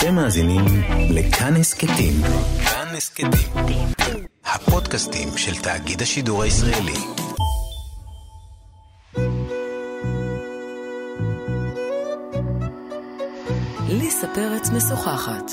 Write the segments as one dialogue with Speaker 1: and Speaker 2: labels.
Speaker 1: אתם מאזינים לכאן הסכתים. כאן הסכתים. הפודקאסטים של תאגיד השידור הישראלי.
Speaker 2: ליסה פרץ משוחחת.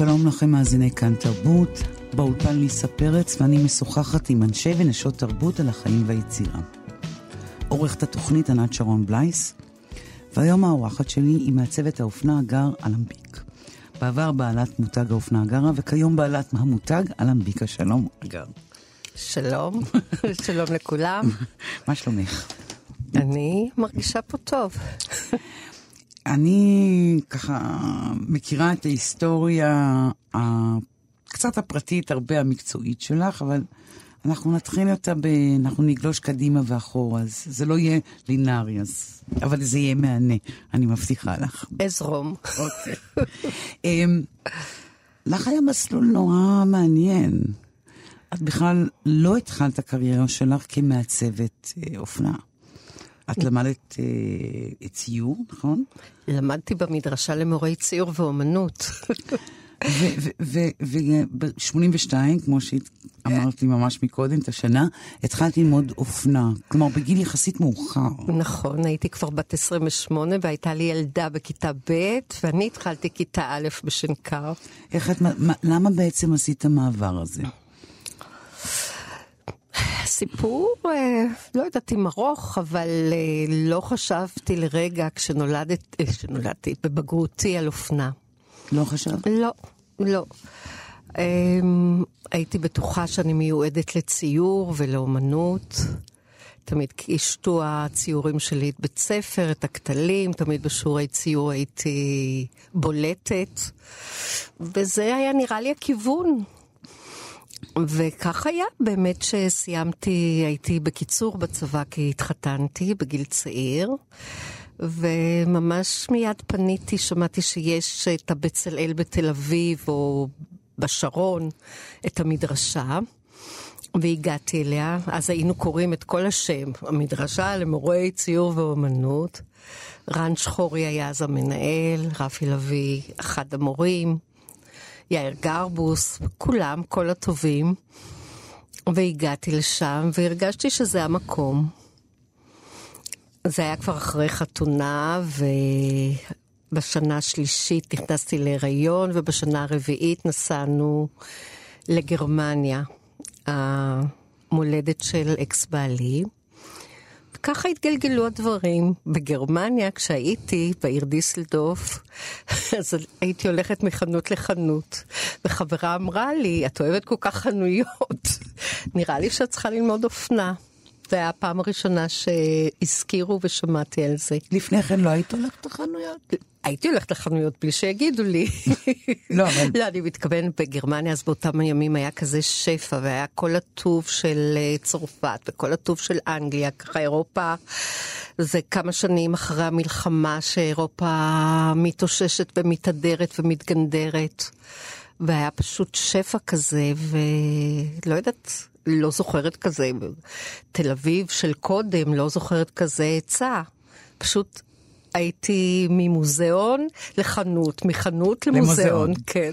Speaker 3: שלום לכם מאזיני כאן תרבות, באולפן ליסה פרץ ואני משוחחת עם אנשי ונשות תרבות על החיים והיצירה. עורכת התוכנית ענת שרון בלייס, והיום האורחת שלי היא מעצבת האופנה הגר אלמביק. בעבר בעלת מותג האופנה הגרה וכיום בעלת המותג אלמביקה. שלום הגר.
Speaker 4: שלום, שלום לכולם.
Speaker 3: מה שלומך?
Speaker 4: אני מרגישה פה טוב.
Speaker 3: אני ככה מכירה את ההיסטוריה הקצת הפרטית, הרבה המקצועית שלך, אבל אנחנו נתחיל אותה ב... אנחנו נגלוש קדימה ואחורה, אז זה לא יהיה לינארי, אז... אבל זה יהיה מהנה, אני מבטיחה לך.
Speaker 4: אזרום.
Speaker 3: אוקיי. אמ, לך היה מסלול נורא מעניין. את בכלל לא התחלת הקריירה שלך כמעצבת אה, אופנה. את למדת אה, ציור, נכון?
Speaker 4: למדתי במדרשה למורי ציור ואומנות.
Speaker 3: וב-82, כמו שאמרתי ממש מקודם, את השנה, התחלתי ללמוד אופנה. כלומר, בגיל יחסית מאוחר.
Speaker 4: נכון, הייתי כבר בת 28 והייתה לי ילדה בכיתה ב', ואני התחלתי כיתה א' בשנקר.
Speaker 3: איך את, מה, למה בעצם עשית המעבר הזה?
Speaker 4: סיפור, אה, לא יודעת אם ארוך, אבל אה, לא חשבתי לרגע כשנולדת, אה, כשנולדתי בבגרותי על אופנה.
Speaker 3: לא חשבת?
Speaker 4: לא, לא. הייתי בטוחה שאני מיועדת לציור ולאומנות. תמיד קישטו הציורים שלי את בית ספר, את הכתלים, תמיד בשיעורי ציור הייתי בולטת, וזה היה נראה לי הכיוון. וכך היה, באמת שסיימתי, הייתי בקיצור בצבא כי התחתנתי בגיל צעיר. וממש מיד פניתי, שמעתי שיש את הבצלאל בתל אביב או בשרון, את המדרשה, והגעתי אליה. אז היינו קוראים את כל השם, המדרשה למורי ציור ואומנות. רן שחורי היה אז המנהל, רפי לביא, אחד המורים. יאיר גרבוס, כולם, כל הטובים. והגעתי לשם והרגשתי שזה המקום. זה היה כבר אחרי חתונה, ובשנה השלישית נכנסתי להיריון, ובשנה הרביעית נסענו לגרמניה, המולדת של אקס בעלי. ככה התגלגלו הדברים. בגרמניה, כשהייתי בעיר דיסלדוף, אז הייתי הולכת מחנות לחנות, וחברה אמרה לי, את אוהבת כל כך חנויות, נראה לי שאת צריכה ללמוד אופנה. זו הייתה הפעם הראשונה שהזכירו ושמעתי על זה.
Speaker 3: לפני כן לא היית הולכת לחנויות?
Speaker 4: הייתי הולכת לחנויות בלי שיגידו לי.
Speaker 3: לא, אבל...
Speaker 4: לא, אני מתכוונת בגרמניה, אז באותם הימים היה כזה שפע, והיה כל הטוב של אה, צרפת וכל הטוב של אנגליה, ככה אירופה, זה כמה שנים אחרי המלחמה שאירופה מתאוששת ומתהדרת ומתגנדרת. והיה פשוט שפע כזה, ולא יודעת, לא זוכרת כזה, תל אביב של קודם, לא זוכרת כזה עצה. פשוט הייתי ממוזיאון לחנות, מחנות למוזיאון, כן.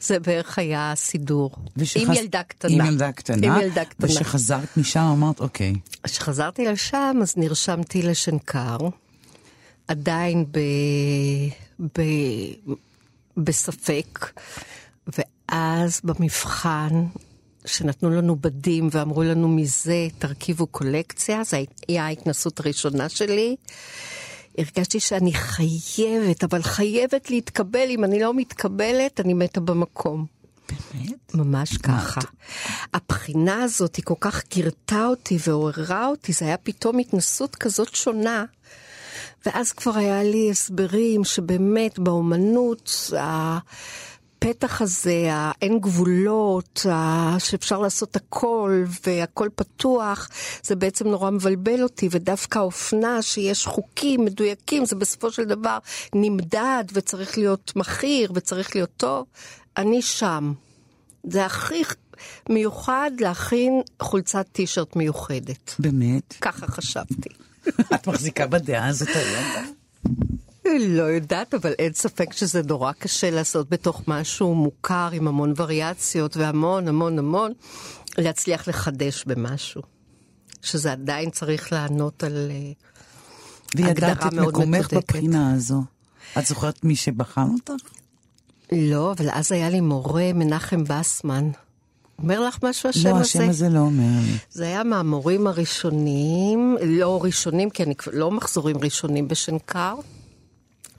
Speaker 4: זה בערך היה הסידור. ושחז... עם ילדה קטנה.
Speaker 3: עם ילדה קטנה.
Speaker 4: עם ילדה קטנה.
Speaker 3: ושחזרת משם אמרת, אוקיי.
Speaker 4: כשחזרתי לשם, אז נרשמתי לשנקר, עדיין ב... ב... בספק, ואז במבחן שנתנו לנו בדים ואמרו לנו מזה תרכיבו קולקציה, זו הייתה ההתנסות הראשונה שלי. הרגשתי שאני חייבת, אבל חייבת להתקבל, אם אני לא מתקבלת, אני מתה במקום.
Speaker 3: באמת?
Speaker 4: ממש ככה. הבחינה הזאת היא כל כך גירתה אותי ועוררה אותי, זה היה פתאום התנסות כזאת שונה. ואז כבר היה לי הסברים שבאמת באומנות, הפתח הזה, האין גבולות, שאפשר לעשות הכל והכל פתוח, זה בעצם נורא מבלבל אותי, ודווקא האופנה שיש חוקים מדויקים, זה בסופו של דבר נמדד וצריך להיות מכיר וצריך להיות טוב, אני שם. זה הכי מיוחד להכין חולצת טישרט מיוחדת.
Speaker 3: באמת?
Speaker 4: ככה חשבתי.
Speaker 3: את מחזיקה בדעה הזאת היום?
Speaker 4: לא יודעת, אבל אין ספק שזה נורא קשה לעשות בתוך משהו מוכר עם המון וריאציות והמון המון המון, להצליח לחדש במשהו. שזה עדיין צריך לענות על אה,
Speaker 3: וידעת
Speaker 4: הגדרה
Speaker 3: את
Speaker 4: מאוד
Speaker 3: מקומך
Speaker 4: מדוקדקת.
Speaker 3: בבחינה הזו. את זוכרת מי שבחן אותך?
Speaker 4: לא, אבל אז היה לי מורה, מנחם בסמן. אומר לך משהו השם
Speaker 3: לא,
Speaker 4: הזה?
Speaker 3: השם הזה לא אומר לי.
Speaker 4: זה היה מהמורים הראשונים, לא ראשונים, כי אני לא מחזורים ראשונים בשנקר.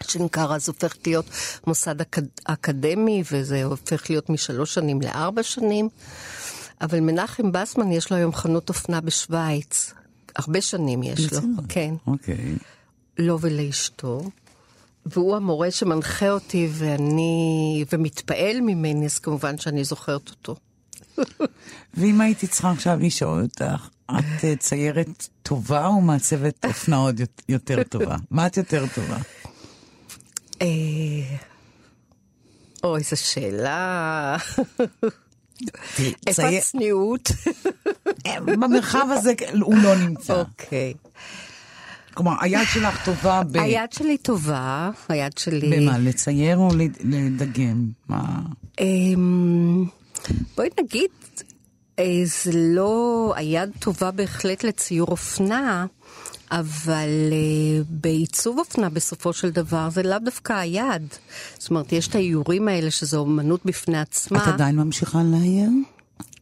Speaker 4: שנקר אז הופך להיות מוסד אקד... אקדמי, וזה הופך להיות משלוש שנים לארבע שנים. אבל מנחם בסמן, יש לו היום חנות אופנה בשוויץ. הרבה שנים יש לו? כן.
Speaker 3: אוקיי.
Speaker 4: לו ולאשתו. והוא המורה שמנחה אותי, ואני... ומתפעל ממני, אז כמובן שאני זוכרת אותו.
Speaker 3: ואם הייתי צריכה עכשיו לשאול אותך, את אה, ציירת טובה או מעצבת אופנה עוד יות- יותר טובה? מה את יותר טובה?
Speaker 4: אה... אוי, זו שאלה. איפה הצניעות?
Speaker 3: במרחב הזה הוא לא נמצא.
Speaker 4: אוקיי.
Speaker 3: כלומר, היד שלך טובה ב...
Speaker 4: היד שלי טובה, היד שלי...
Speaker 3: במה? לצייר או לד- לדגם? מה?
Speaker 4: אמ, בואי נגיד, אה, זה לא... היד טובה בהחלט לציור אופנה, אבל אה, בעיצוב אופנה בסופו של דבר זה לאו דווקא היד. זאת אומרת, יש את האיורים האלה שזו אומנות בפני עצמה.
Speaker 3: את עדיין ממשיכה לאייר?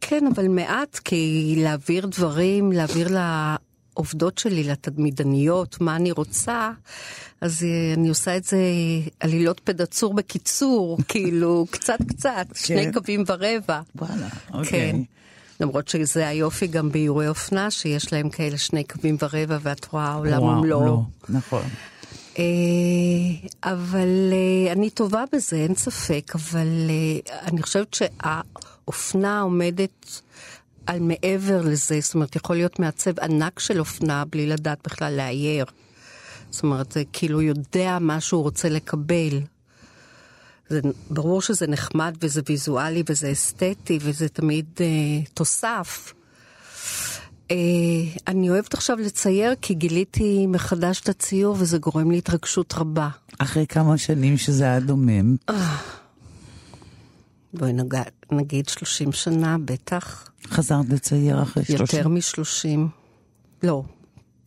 Speaker 4: כן, אבל מעט, כי להעביר דברים, להעביר לעובדות שלי, לתדמידניות, מה אני רוצה, אז אה, אני עושה את זה עלילות פדצור בקיצור, כאילו, קצת קצת, שני קווים ורבע.
Speaker 3: וואלה,
Speaker 4: כן. למרות שזה היופי גם באיורי אופנה, שיש להם כאלה שני קווים ורבע, ואת רואה עולם ומלואו.
Speaker 3: לא, נכון.
Speaker 4: אה, אבל אה, אני טובה בזה, אין ספק, אבל אה, אני חושבת שהאופנה עומדת על מעבר לזה, זאת אומרת, יכול להיות מעצב ענק של אופנה בלי לדעת בכלל לאייר. זאת אומרת, זה כאילו יודע מה שהוא רוצה לקבל. זה ברור שזה נחמד וזה ויזואלי וזה אסתטי וזה תמיד אה, תוסף. אה, אני אוהבת עכשיו לצייר כי גיליתי מחדש את הציור וזה גורם לי התרגשות רבה.
Speaker 3: אחרי כמה שנים שזה היה דומם,
Speaker 4: בואי נג... נגיד 30 שנה, בטח.
Speaker 3: חזרת לצייר אחרי שלושים.
Speaker 4: יותר מ-30. לא,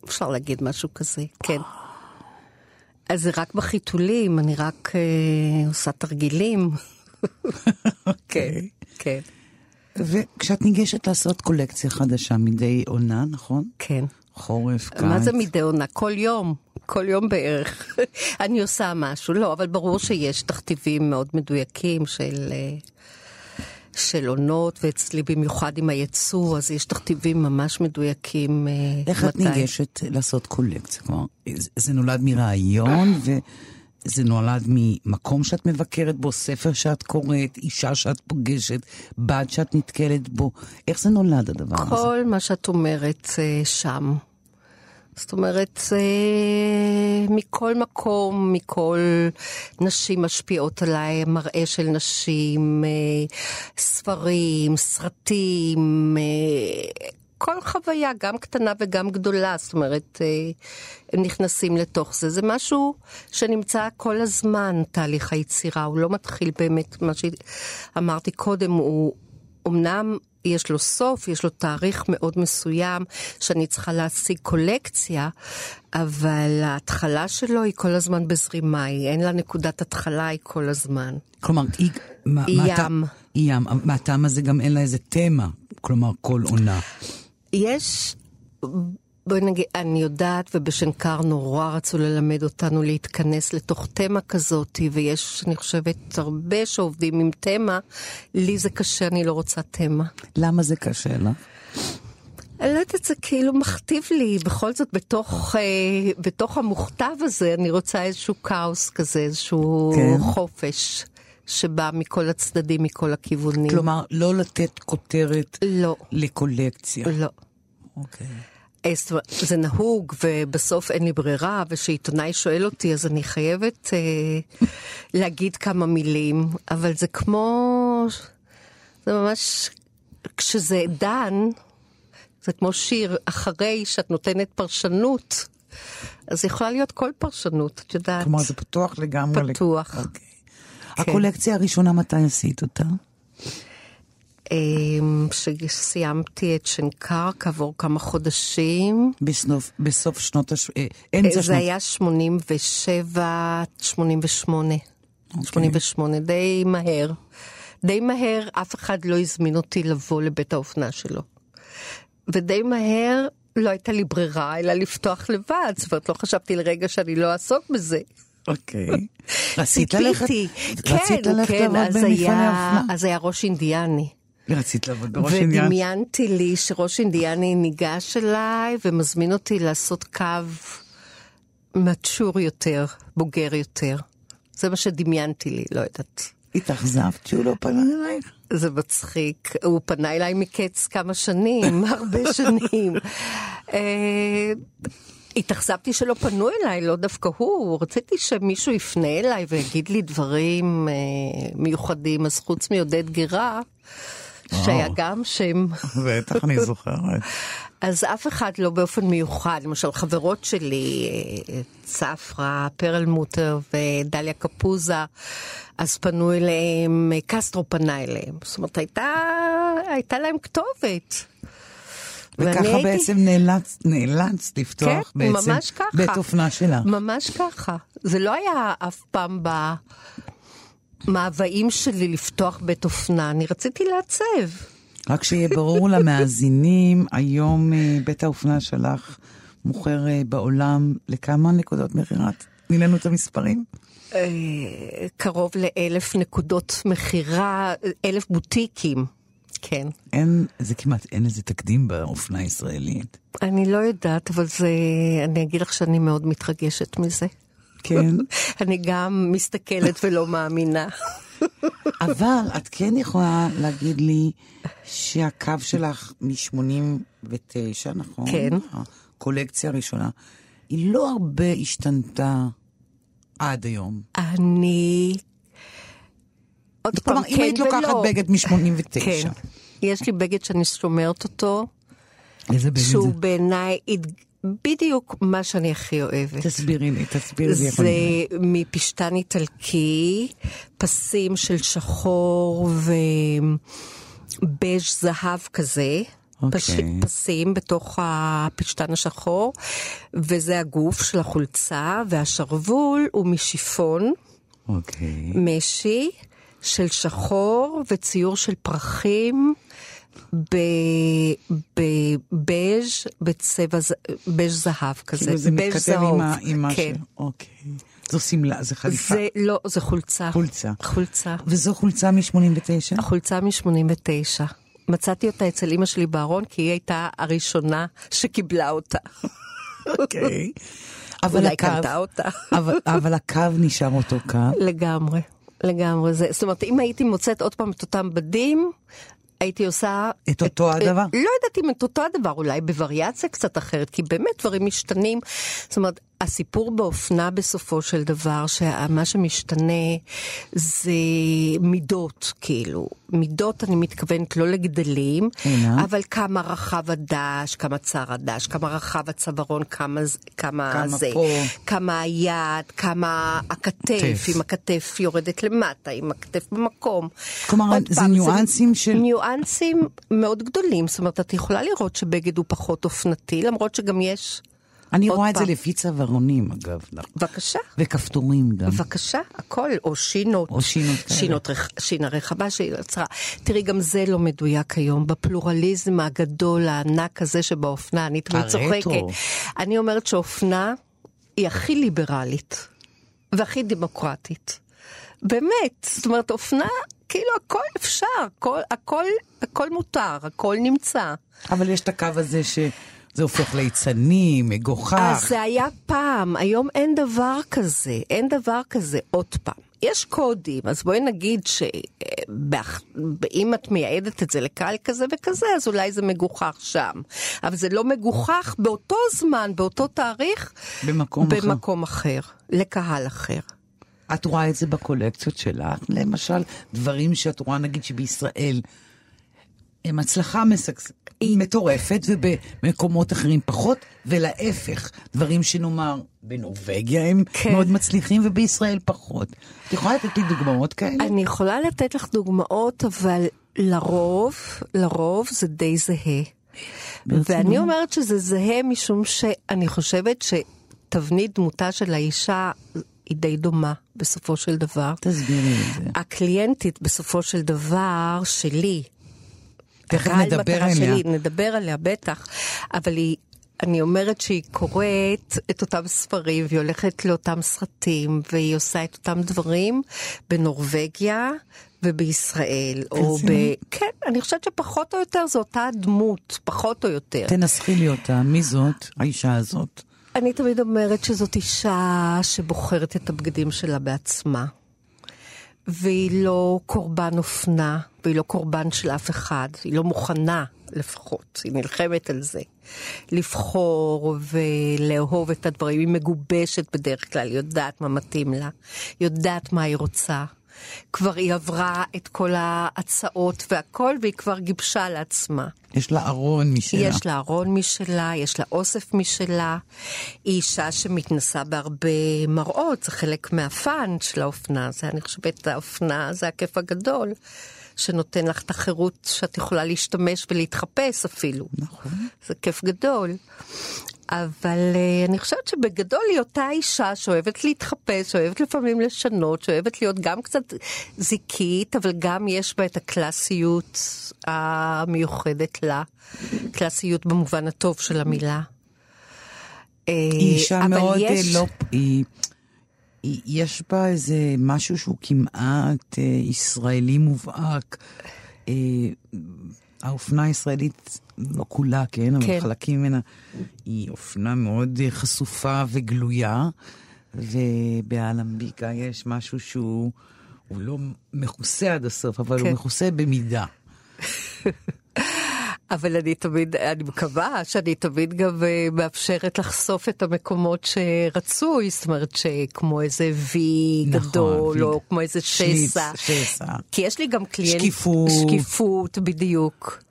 Speaker 4: אפשר להגיד משהו כזה, כן. אז זה רק בחיתולים, אני רק אה, עושה תרגילים. כן, כן,
Speaker 3: וכשאת ניגשת לעשות קולקציה חדשה מדי עונה, נכון?
Speaker 4: כן.
Speaker 3: חורף, קיץ.
Speaker 4: מה זה מדי עונה? כל יום, כל יום בערך. אני עושה משהו, לא, אבל ברור שיש תכתיבים מאוד מדויקים של, אה, של עונות, ואצלי במיוחד עם הייצוא, אז יש תכתיבים ממש מדויקים. אה,
Speaker 3: איך את
Speaker 4: מתי.
Speaker 3: ניגשת לעשות קולקציה? כלומר, זה- נולד מרעיון, וזה נולד ממקום שאת מבקרת בו, ספר שאת קוראת, אישה שאת פוגשת, בד שאת נתקלת בו. איך זה נולד הדבר הזה?
Speaker 4: כל מה שאת אומרת אה, שם. זאת אומרת, אה, מכל מקום, מכל נשים משפיעות עליי, מראה של נשים, אה, ספרים, סרטים, אה, כל חוויה, גם קטנה וגם גדולה, זאת אומרת, הם נכנסים לתוך זה. זה משהו שנמצא כל הזמן, תהליך היצירה, הוא לא מתחיל באמת, מה שאמרתי קודם, הוא אמנם יש לו סוף, יש לו תאריך מאוד מסוים שאני צריכה להשיג קולקציה, אבל ההתחלה שלו היא כל הזמן בזרימה, היא אין לה נקודת התחלה, היא כל הזמן.
Speaker 3: כלומר, היא... מה-
Speaker 4: היא
Speaker 3: מה
Speaker 4: ים.
Speaker 3: היא ים. מהטעם הזה גם אין לה איזה תמה. כלומר, כל עונה.
Speaker 4: יש, בואי נגיד, אני יודעת, ובשנקר נורא רצו ללמד אותנו להתכנס לתוך תמה כזאת, ויש, אני חושבת, הרבה שעובדים עם תמה. לי זה קשה, אני לא רוצה תמה.
Speaker 3: למה זה קשה לך?
Speaker 4: אני לא יודעת, זה כאילו מכתיב לי, בכל זאת, בתוך, אה, בתוך המוכתב הזה, אני רוצה איזשהו כאוס כזה, איזשהו
Speaker 3: כן.
Speaker 4: חופש. שבא מכל הצדדים, מכל הכיוונים.
Speaker 3: כלומר, לא לתת כותרת
Speaker 4: לא,
Speaker 3: לקולקציה.
Speaker 4: לא.
Speaker 3: אוקיי.
Speaker 4: אומרת, זה נהוג, ובסוף אין לי ברירה, וכשעיתונאי שואל אותי, אז אני חייבת אה, להגיד כמה מילים, אבל זה כמו... זה ממש... כשזה דן, זה כמו שיר, אחרי שאת נותנת פרשנות, אז יכולה להיות כל פרשנות, את יודעת.
Speaker 3: כלומר, זה פתוח לגמרי.
Speaker 4: פתוח.
Speaker 3: אוקיי. הקולקציה הראשונה, מתי עשית אותה?
Speaker 4: אמ, כשסיימתי את שנקר כעבור כמה חודשים.
Speaker 3: בסוף, בסוף שנות הש... אה, אמצע
Speaker 4: זה
Speaker 3: שנות...
Speaker 4: היה 87, 88. 88, די מהר. די מהר, אף אחד לא הזמין אותי לבוא לבית האופנה שלו. ודי מהר לא הייתה לי ברירה, אלא לפתוח לבד. זאת אומרת, לא חשבתי לרגע שאני לא אעסוק בזה.
Speaker 3: אוקיי. רצית ללכת?
Speaker 4: כן, כן? אז היה ראש אינדיאני.
Speaker 3: רצית לעבוד בראש עניין?
Speaker 4: ודמיינתי לי שראש אינדיאני ניגש אליי ומזמין אותי לעשות קו מצ'ור יותר, בוגר יותר. זה מה שדמיינתי לי, לא יודעת.
Speaker 3: התאכזבת שהוא לא פנה אלייך?
Speaker 4: זה מצחיק, הוא פנה אליי מקץ כמה שנים, הרבה שנים. אה, התאכזבתי שלא פנו אליי, לא דווקא הוא, רציתי שמישהו יפנה אליי ויגיד לי דברים אה, מיוחדים, אז חוץ מעודד גירה, שהיה. גם שם,
Speaker 3: בטח, אני זוכרת.
Speaker 4: אז אף אחד לא באופן מיוחד, למשל חברות שלי, צפרה, פרלמוטר ודליה קפוזה, אז פנו אליהם, קסטרו פנה אליהם. זאת אומרת, הייתה, הייתה להם כתובת.
Speaker 3: וככה
Speaker 4: הייתי-
Speaker 3: בעצם נאלץ, נאלץ לפתוח
Speaker 4: כן,
Speaker 3: בעצם
Speaker 4: ממש ככה.
Speaker 3: בית אופנה שלך.
Speaker 4: ממש ככה. זה לא היה אף פעם במאוויים שלי לפתוח בית אופנה, אני רציתי לעצב.
Speaker 3: רק שיהיה ברור למאזינים, היום אה, בית האופנה שלך מוכר אה, בעולם לכמה נקודות מכירת? תני לנו את המספרים.
Speaker 4: אה, קרוב לאלף נקודות מכירה, אלף בוטיקים. כן.
Speaker 3: אין, זה כמעט, אין לזה תקדים באופנה הישראלית.
Speaker 4: אני לא יודעת, אבל זה... אני אגיד לך שאני מאוד מתרגשת מזה.
Speaker 3: כן.
Speaker 4: אני גם מסתכלת ולא מאמינה.
Speaker 3: אבל את כן יכולה להגיד לי שהקו שלך מ-89, נכון?
Speaker 4: כן.
Speaker 3: הקולקציה הראשונה, היא לא הרבה השתנתה עד היום.
Speaker 4: אני... עוד פעם,
Speaker 3: כלומר, אם
Speaker 4: כן
Speaker 3: היית לוקחת
Speaker 4: ולא.
Speaker 3: בגד מ-89.
Speaker 4: כן. יש לי בגד שאני שומרת אותו,
Speaker 3: איזה בגד זה?
Speaker 4: שהוא בעיניי בדיוק מה שאני הכי אוהבת.
Speaker 3: תסבירי לי, תסבירי לי.
Speaker 4: זה מפשטן איטלקי, פסים של שחור ובז' זהב כזה. פש...
Speaker 3: אוקיי.
Speaker 4: פסים בתוך הפשטן השחור, וזה הגוף של החולצה, והשרוול הוא משיפון,
Speaker 3: אוקיי.
Speaker 4: משי, של שחור וציור של פרחים. בבז' בצבע בז' זהב כזה,
Speaker 3: כאילו זה מתכתב עם ה- עם מה ש...
Speaker 4: כן.
Speaker 3: אוקיי. זו שמלה, זה חליפה.
Speaker 4: זה לא, זה חולצה.
Speaker 3: חולצה.
Speaker 4: חולצה.
Speaker 3: וזו חולצה מ-89?
Speaker 4: החולצה מ-89. מצאתי אותה אצל אימא שלי בארון, כי היא הייתה הראשונה שקיבלה אותה.
Speaker 3: אוקיי. אבל
Speaker 4: אולי
Speaker 3: הקו,
Speaker 4: קנתה אותה.
Speaker 3: אבל, אבל הקו נשאר אותו קו.
Speaker 4: לגמרי, לגמרי. זה, זאת אומרת, אם הייתי מוצאת עוד פעם את אותם בדים, הייתי עושה...
Speaker 3: את אותו הדבר?
Speaker 4: לא יודעת אם את אותו הדבר, אולי בווריאציה קצת אחרת, כי באמת דברים משתנים. זאת אומרת, הסיפור באופנה בסופו של דבר, שמה שמשתנה זה מידות, כאילו. מידות, אני מתכוונת לא לגדלים,
Speaker 3: אלא?
Speaker 4: אבל כמה רחב הדש, כמה צר הדש, כמה רחב הצווארון, כמה, כמה,
Speaker 3: כמה
Speaker 4: זה,
Speaker 3: פה.
Speaker 4: כמה היד, כמה הכתף,
Speaker 3: כתף.
Speaker 4: אם הכתף יורדת למטה, אם הכתף במקום.
Speaker 3: כלומר, זה
Speaker 4: פעם,
Speaker 3: ניואנסים של-
Speaker 4: ניואנסים מאוד גדולים, זאת אומרת, את יכולה לראות שבגד הוא פחות אופנתי, למרות שגם יש...
Speaker 3: אני רואה את זה
Speaker 4: פעם.
Speaker 3: לפי צווארונים, אגב.
Speaker 4: בבקשה.
Speaker 3: וכפתורים גם.
Speaker 4: בבקשה, הכל, או שינות.
Speaker 3: או שינות כאלה.
Speaker 4: שינות רח, שינה רחבה שהיא יצרה. תראי, גם זה לא מדויק היום. בפלורליזם הגדול, הענק הזה שבאופנה, אני תמיד. צוחקת. אני אומרת שאופנה היא הכי ליברלית והכי דמוקרטית. באמת, זאת אומרת, אופנה, כאילו הכל אפשר, הכל, הכל, הכל מותר, הכל נמצא.
Speaker 3: אבל יש את הקו הזה זה הופך ליצני, מגוחך.
Speaker 4: אז זה היה פעם, היום אין דבר כזה, אין דבר כזה עוד פעם. יש קודים, אז בואי נגיד שאם את מייעדת את זה לקהל כזה וכזה, אז אולי זה מגוחך שם. אבל זה לא מגוחך באותו זמן, באותו תאריך,
Speaker 3: במקום אחר.
Speaker 4: במקום אחר, לקהל אחר.
Speaker 3: את רואה את זה בקולקציות שלך, למשל, דברים שאת רואה, נגיד שבישראל, הם הצלחה משגשגת, מטורפת, ובמקומות אחרים פחות, ולהפך, דברים שנאמר, בנורבגיה הם
Speaker 4: כן.
Speaker 3: מאוד מצליחים, ובישראל פחות. את יכולה לתת לי דוגמאות כאלה?
Speaker 4: אני יכולה לתת לך דוגמאות, אבל לרוב, לרוב זה די זהה. ואני אומרת שזה זהה משום שאני חושבת שתבנית דמותה של האישה היא די דומה בסופו של דבר.
Speaker 3: תסבירי את זה.
Speaker 4: הקליינטית בסופו של דבר שלי,
Speaker 3: תכף נדבר
Speaker 4: מטרה
Speaker 3: עליה.
Speaker 4: שלי, נדבר עליה בטח, אבל היא, אני אומרת שהיא קוראת את אותם ספרים, והיא הולכת לאותם סרטים, והיא עושה את אותם דברים בנורבגיה ובישראל, או ב... כן, אני חושבת שפחות או יותר זו אותה דמות, פחות או יותר.
Speaker 3: תנסחי לי אותה, מי זאת, האישה הזאת?
Speaker 4: אני תמיד אומרת שזאת אישה שבוחרת את הבגדים שלה בעצמה. והיא לא קורבן אופנה, והיא לא קורבן של אף אחד, היא לא מוכנה לפחות, היא נלחמת על זה. לבחור ולאהוב את הדברים, היא מגובשת בדרך כלל, יודעת מה מתאים לה, יודעת מה היא רוצה. כבר היא עברה את כל ההצעות והכל, והיא כבר גיבשה לעצמה.
Speaker 3: יש לה ארון משלה.
Speaker 4: יש לה ארון משלה, יש לה אוסף משלה. היא אישה שמתנסה בהרבה מראות, זה חלק מהפאן של האופנה. זה, אני חושבת, האופנה זה הכיף הגדול, שנותן לך את החירות שאת יכולה להשתמש ולהתחפש אפילו.
Speaker 3: נכון.
Speaker 4: זה כיף גדול. אבל uh, אני חושבת שבגדול היא אותה אישה שאוהבת להתחפש, שאוהבת לפעמים לשנות, שאוהבת להיות גם קצת זיקית, אבל גם יש בה את הקלאסיות המיוחדת לה. קלאסיות במובן הטוב של המילה. אה,
Speaker 3: היא אישה מאוד
Speaker 4: יש-
Speaker 3: יש... לא... היא, יש בה איזה משהו שהוא כמעט אה, ישראלי מובהק. אה, האופנה הישראלית, לא כולה, כן, אבל
Speaker 4: כן.
Speaker 3: חלקים ממנה, היא אופנה מאוד חשופה וגלויה, ובאלמביקה יש משהו שהוא הוא לא מכוסה עד הסוף, אבל
Speaker 4: כן.
Speaker 3: הוא מכוסה במידה.
Speaker 4: אבל אני תמיד, אני מקווה שאני תמיד גם אה, מאפשרת לחשוף את המקומות שרצוי, זאת אומרת שכמו איזה וי
Speaker 3: נכון,
Speaker 4: גדול, או כמו איזה שסע. כי יש לי גם קליינט...
Speaker 3: שקיפות.
Speaker 4: שקיפות, בדיוק.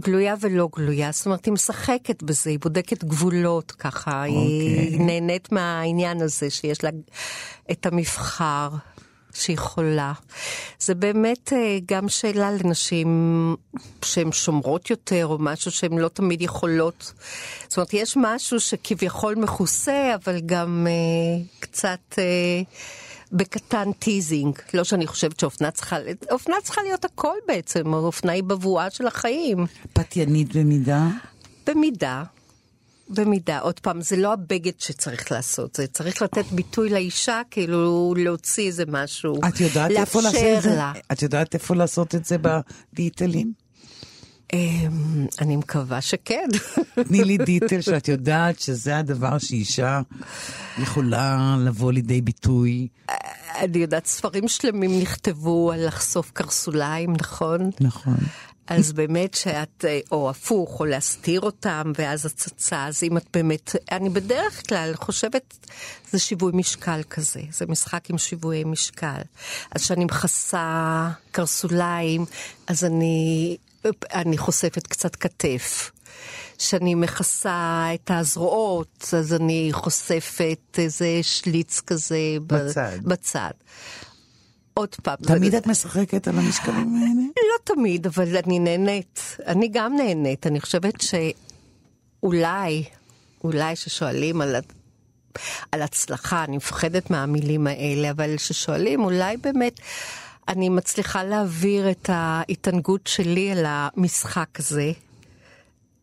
Speaker 4: גלויה ולא גלויה, זאת אומרת, היא משחקת בזה, היא בודקת גבולות ככה, היא
Speaker 3: אוקיי.
Speaker 4: נהנית מהעניין הזה שיש לה את המבחר שהיא יכולה. זה באמת אה, גם שאלה לנשים שהן שומרות יותר, או משהו שהן לא תמיד יכולות. זאת אומרת, יש משהו שכביכול מכוסה, אבל גם אה, קצת... אה, בקטן teasing, לא שאני חושבת שאופנה צריכה, אופנה צריכה להיות הכל בעצם, אופנה היא בבואה של החיים.
Speaker 3: פתיינית במידה.
Speaker 4: במידה, במידה. עוד פעם, זה לא הבגד שצריך לעשות, זה צריך לתת ביטוי לאישה, כאילו להוציא איזה משהו.
Speaker 3: את יודעת איפה לעשות את זה? את יודעת איפה לעשות את זה בדיטלים?
Speaker 4: אמ, אני מקווה שכן.
Speaker 3: תני לי detail שאת יודעת שזה הדבר שאישה יכולה לבוא לידי ביטוי.
Speaker 4: אני יודעת, ספרים שלמים נכתבו על לחשוף קרסוליים, נכון?
Speaker 3: נכון.
Speaker 4: אז באמת שאת, אה, או הפוך, או להסתיר אותם, ואז הצצה, אז אם את באמת, אני בדרך כלל חושבת, זה שיווי משקל כזה, זה משחק עם שיווי משקל. אז כשאני מכסה קרסוליים, אז אני, אני חושפת קצת כתף. כשאני מכסה את הזרועות, אז אני חושפת איזה שליץ כזה
Speaker 3: בצד.
Speaker 4: בצד. עוד פעם.
Speaker 3: תמיד את משחקת על המשקלים האלה?
Speaker 4: לא תמיד, אבל אני נהנית. אני גם נהנית. אני חושבת שאולי, אולי ששואלים על, על הצלחה, אני מפחדת מהמילים האלה, אבל ששואלים, אולי באמת אני מצליחה להעביר את ההתענגות שלי על המשחק הזה.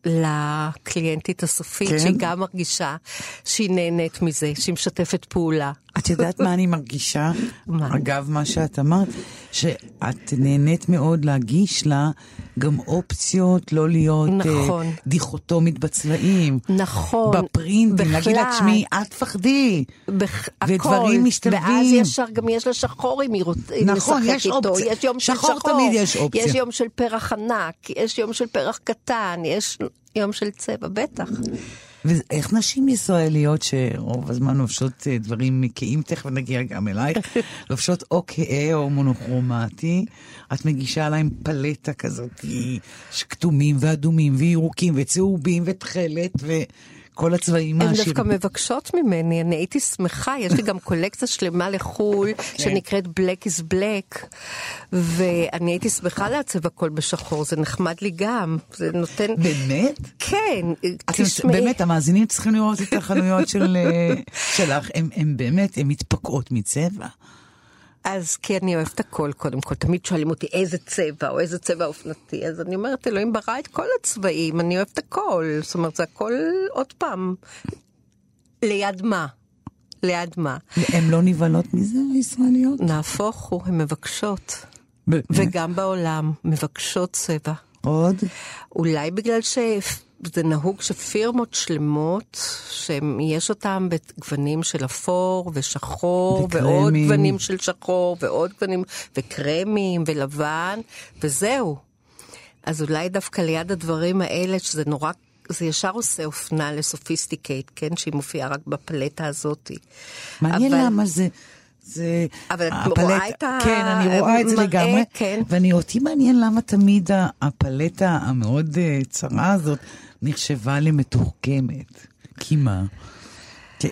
Speaker 4: לקליינטית הסופית,
Speaker 3: כן.
Speaker 4: שהיא גם מרגישה שהיא נהנית מזה, שהיא משתפת פעולה.
Speaker 3: את את יודעת מה אני מרגישה?
Speaker 4: מה?
Speaker 3: אגב, מה שאת אמרת, שאת נהנית מאוד להגיש לה גם אופציות לא להיות אה,
Speaker 4: נכון.
Speaker 3: דיכוטומית בצבעים.
Speaker 4: נכון.
Speaker 3: בפרינטים, להגיד לה. תשמעי, אל תפחדי.
Speaker 4: בח-
Speaker 3: ודברים
Speaker 4: הכל.
Speaker 3: משתלבים.
Speaker 4: ואז ישר גם יש לה שחור אם היא רוצה
Speaker 3: נכון,
Speaker 4: לשחק
Speaker 3: יש
Speaker 4: איתו.
Speaker 3: אופציה.
Speaker 4: יש יום של
Speaker 3: שחור
Speaker 4: שחור.
Speaker 3: תמיד יש אופציה.
Speaker 4: יש יום של פרח ענק, יש יום של פרח קטן, יש יום של צבע, בטח.
Speaker 3: ואיך נשים ישראליות שרוב הזמן לובשות אה, דברים מקיים, תכף נגיע גם אלייך, לובשות או כהה או מונוכרומטי, את מגישה להם פלטה כזאת של כתומים ואדומים וירוקים וצהובים ותכלת וכל הצבעים
Speaker 4: הן
Speaker 3: העשירים.
Speaker 4: דווקא מבקשות ממני, אני הייתי שמחה, יש לי גם קולקציה שלמה לחו"ל, שנקראת Black is Black, ואני הייתי שמחה לעצב הכל בשחור, זה נחמד לי גם, זה נותן...
Speaker 3: באמת?
Speaker 4: כן, תשמעי.
Speaker 3: באמת, המאזינים צריכים לראות את החנויות של, אה, שלך, הן באמת, הן מתפקעות מצבע.
Speaker 4: אז כי אני אוהבת הכל קודם כל, תמיד שואלים אותי איזה צבע או איזה צבע אופנתי, אז אני אומרת אלוהים ברא את כל הצבעים, אני אוהבת הכל, זאת אומרת זה הכל עוד פעם, ליד מה? ליד מה?
Speaker 3: הן לא נבהלות מזה, הישראליות?
Speaker 4: נהפוך הוא, הן מבקשות? וגם בעולם מבקשות צבע.
Speaker 3: עוד?
Speaker 4: אולי בגלל שזה נהוג שפירמות שלמות, שיש אותם בגוונים של אפור ושחור,
Speaker 3: וקרמים.
Speaker 4: ועוד גוונים של שחור, ועוד גוונים, וקרמים ולבן, וזהו. אז אולי דווקא ליד הדברים האלה, שזה נורא, זה ישר עושה אופנה לסופיסטיקייט, כן? שהיא מופיעה רק בפלטה הזאת.
Speaker 3: מעניין
Speaker 4: אבל-
Speaker 3: למה זה... זה...
Speaker 4: אבל את
Speaker 3: הפלט-
Speaker 4: רואה את ה-
Speaker 3: כן, אני רואה את זה
Speaker 4: מראה,
Speaker 3: לגמרי.
Speaker 4: כן.
Speaker 3: ואני אותי מעניין למה תמיד הפלטה המאוד אה, צרה הזאת נחשבה למתוחכמת. כי מה?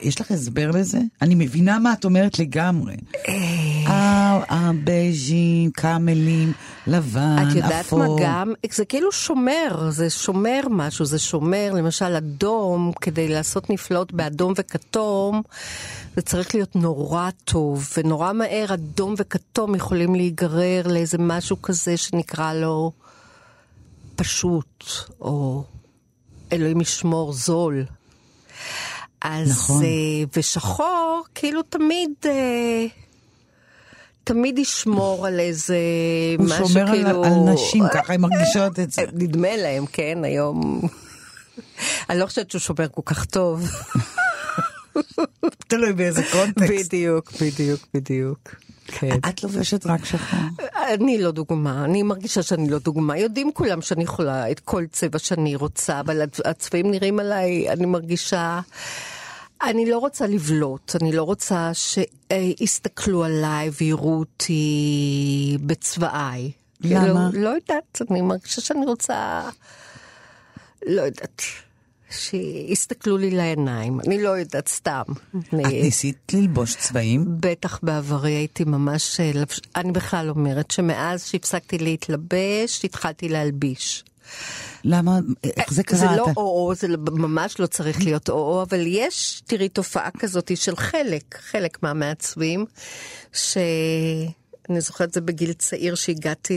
Speaker 3: יש לך הסבר לזה? אני מבינה מה את אומרת לגמרי. אה, הבייז'ים, קאמלים, לבן,
Speaker 4: את יודעת מה
Speaker 3: אפור.
Speaker 4: גם? זה כאילו שומר, זה שומר משהו, זה שומר, למשל אדום, כדי לעשות נפלאות באדום וכתום, זה צריך להיות נורא טוב, ונורא מהר אדום וכתום יכולים להיגרר לאיזה משהו כזה שנקרא לו פשוט, או אלוהים ישמור זול. אז,
Speaker 3: נכון.
Speaker 4: אה, ושחור, כאילו תמיד... אה, תמיד ישמור על איזה
Speaker 3: הוא
Speaker 4: משהו
Speaker 3: שומר על-
Speaker 4: כאילו...
Speaker 3: על נשים, ככה הן מרגישות את זה.
Speaker 4: נדמה להם, כן, היום... אני לא חושבת שהוא שומר כל כך טוב.
Speaker 3: תלוי באיזה קונטקסט.
Speaker 4: בדיוק, בדיוק, בדיוק. כן.
Speaker 3: את לובשת רק שחור.
Speaker 4: אני לא דוגמה, אני מרגישה שאני לא דוגמה. יודעים כולם שאני יכולה את כל צבע שאני רוצה, אבל הצ- הצבעים נראים עליי, אני מרגישה... אני לא רוצה לבלוט, אני לא רוצה שיסתכלו עליי ויראו אותי בצבעיי.
Speaker 3: למה?
Speaker 4: לא, לא יודעת, אני מרגישה שאני רוצה... לא יודעת. שיסתכלו לי לעיניים, אני לא יודעת, סתם.
Speaker 3: את
Speaker 4: אני-
Speaker 3: ניסית ללבוש צבעים?
Speaker 4: בטח בעברי הייתי ממש, אה, אני בכלל אומרת שמאז שהפסקתי להתלבש, התחלתי להלביש.
Speaker 3: למה? איך זה קרה?
Speaker 4: זה לא
Speaker 3: אתה-
Speaker 4: או-או, זה לא- ממש לא צריך להיות או-או, אבל יש, תראי, תופעה כזאת של חלק, חלק מהמעצבים, שאני זוכרת את זה בגיל צעיר שהגעתי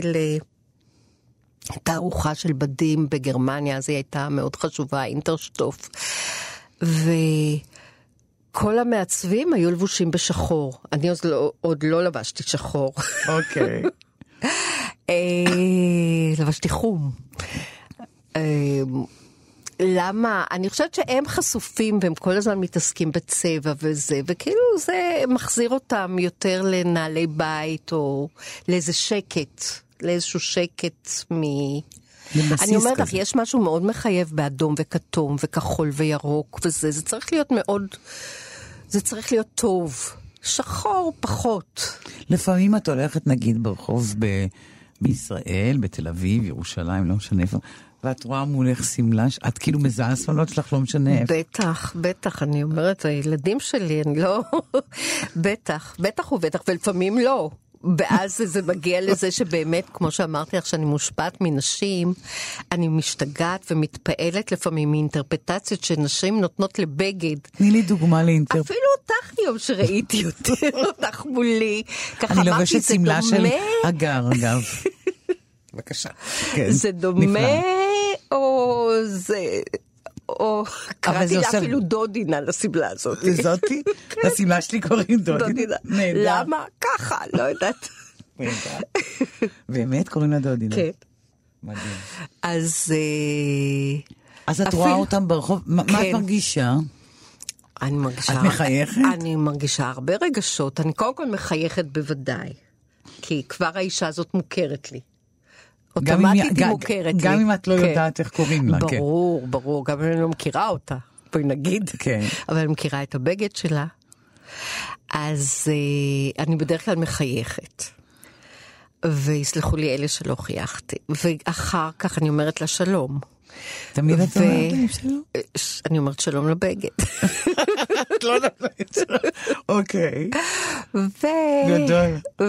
Speaker 4: לתערוכה של בדים בגרמניה, אז היא הייתה מאוד חשובה, אינטרשטוף. וכל המעצבים היו לבושים בשחור. אני עוד לא, עוד לא לבשתי שחור.
Speaker 3: אוקיי.
Speaker 4: אה, לבשתי חום. אה, למה? אני חושבת שהם חשופים והם כל הזמן מתעסקים בצבע וזה, וכאילו זה מחזיר אותם יותר לנעלי בית או לאיזה שקט, לאיזשהו שקט מ... אני אומרת לך. יש משהו מאוד מחייב באדום וכתום וכחול וירוק וזה, זה צריך להיות מאוד, זה צריך להיות טוב. שחור פחות.
Speaker 3: לפעמים את הולכת נגיד ברחוב ב... בישראל, בתל אביב, ירושלים, לא משנה איפה, ואת רואה מולך שמלה, את כאילו מזהה שמלות שלך, לא משנה איפה.
Speaker 4: בטח, בטח, אני אומרת, הילדים שלי, אני לא... בטח, בטח ובטח, ולפעמים לא. ואז זה מגיע לזה שבאמת, כמו שאמרתי לך, שאני מושפעת מנשים, אני משתגעת ומתפעלת לפעמים מאינטרפטציות שנשים נותנות לבגד.
Speaker 3: תני לי דוגמה לאינטר...
Speaker 4: אפילו אותך יום שראיתי אותך מולי, ככה
Speaker 3: אני לובשת שמלה של
Speaker 4: דומה,
Speaker 3: הגר, אגב. בבקשה. כן,
Speaker 4: זה דומה,
Speaker 3: נפלא.
Speaker 4: או זה... או קראתי לה אפילו דודינה לשמלה הזאת.
Speaker 3: לזאתי? לשמלה שלי קוראים דודינה?
Speaker 4: למה? ככה, לא יודעת.
Speaker 3: באמת קוראים לה דודינה?
Speaker 4: כן.
Speaker 3: מדהים.
Speaker 4: אז... אה,
Speaker 3: אז את רואה אותם ברחוב, מה את
Speaker 4: כן.
Speaker 3: מרגישה?
Speaker 4: אני מרגישה...
Speaker 3: את מחייכת?
Speaker 4: אני מרגישה הרבה רגשות. אני קודם כל מחייכת בוודאי. כי כבר האישה הזאת מוכרת לי. אוטומטית היא מוכרת לי.
Speaker 3: גם אם את לא
Speaker 4: כן.
Speaker 3: יודעת איך קוראים לה, כן.
Speaker 4: ברור, ברור, גם אם אני לא מכירה אותה, בואי נגיד.
Speaker 3: כן.
Speaker 4: אבל אני מכירה את הבגד שלה. אז אה, אני בדרך כלל מחייכת. ויסלחו לי אלה שלא חייכתי. ואחר כך אני אומרת לה שלום.
Speaker 3: תמיד את
Speaker 4: ו-
Speaker 3: אומרת להם שלום?
Speaker 4: אה, אני אומרת שלום לבגד.
Speaker 3: את לא יודעת. אוקיי.
Speaker 4: ו...
Speaker 3: גדול.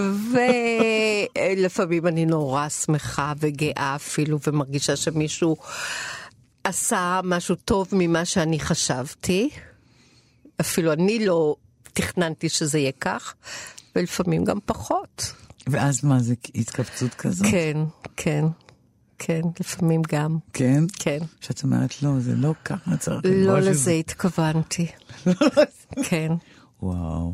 Speaker 4: ולפעמים אני נורא שמחה וגאה אפילו, ומרגישה שמישהו עשה משהו טוב ממה שאני חשבתי. אפילו אני לא תכננתי שזה יהיה כך, ולפעמים גם פחות.
Speaker 3: ואז מה זה התכווצות כזאת?
Speaker 4: כן, כן, כן, לפעמים גם,
Speaker 3: כן?
Speaker 4: כן.
Speaker 3: שאת אומרת לא, זה לא ככה צריך
Speaker 4: לא לזה
Speaker 3: זה."
Speaker 4: התכוונתי. כן.
Speaker 3: וואו.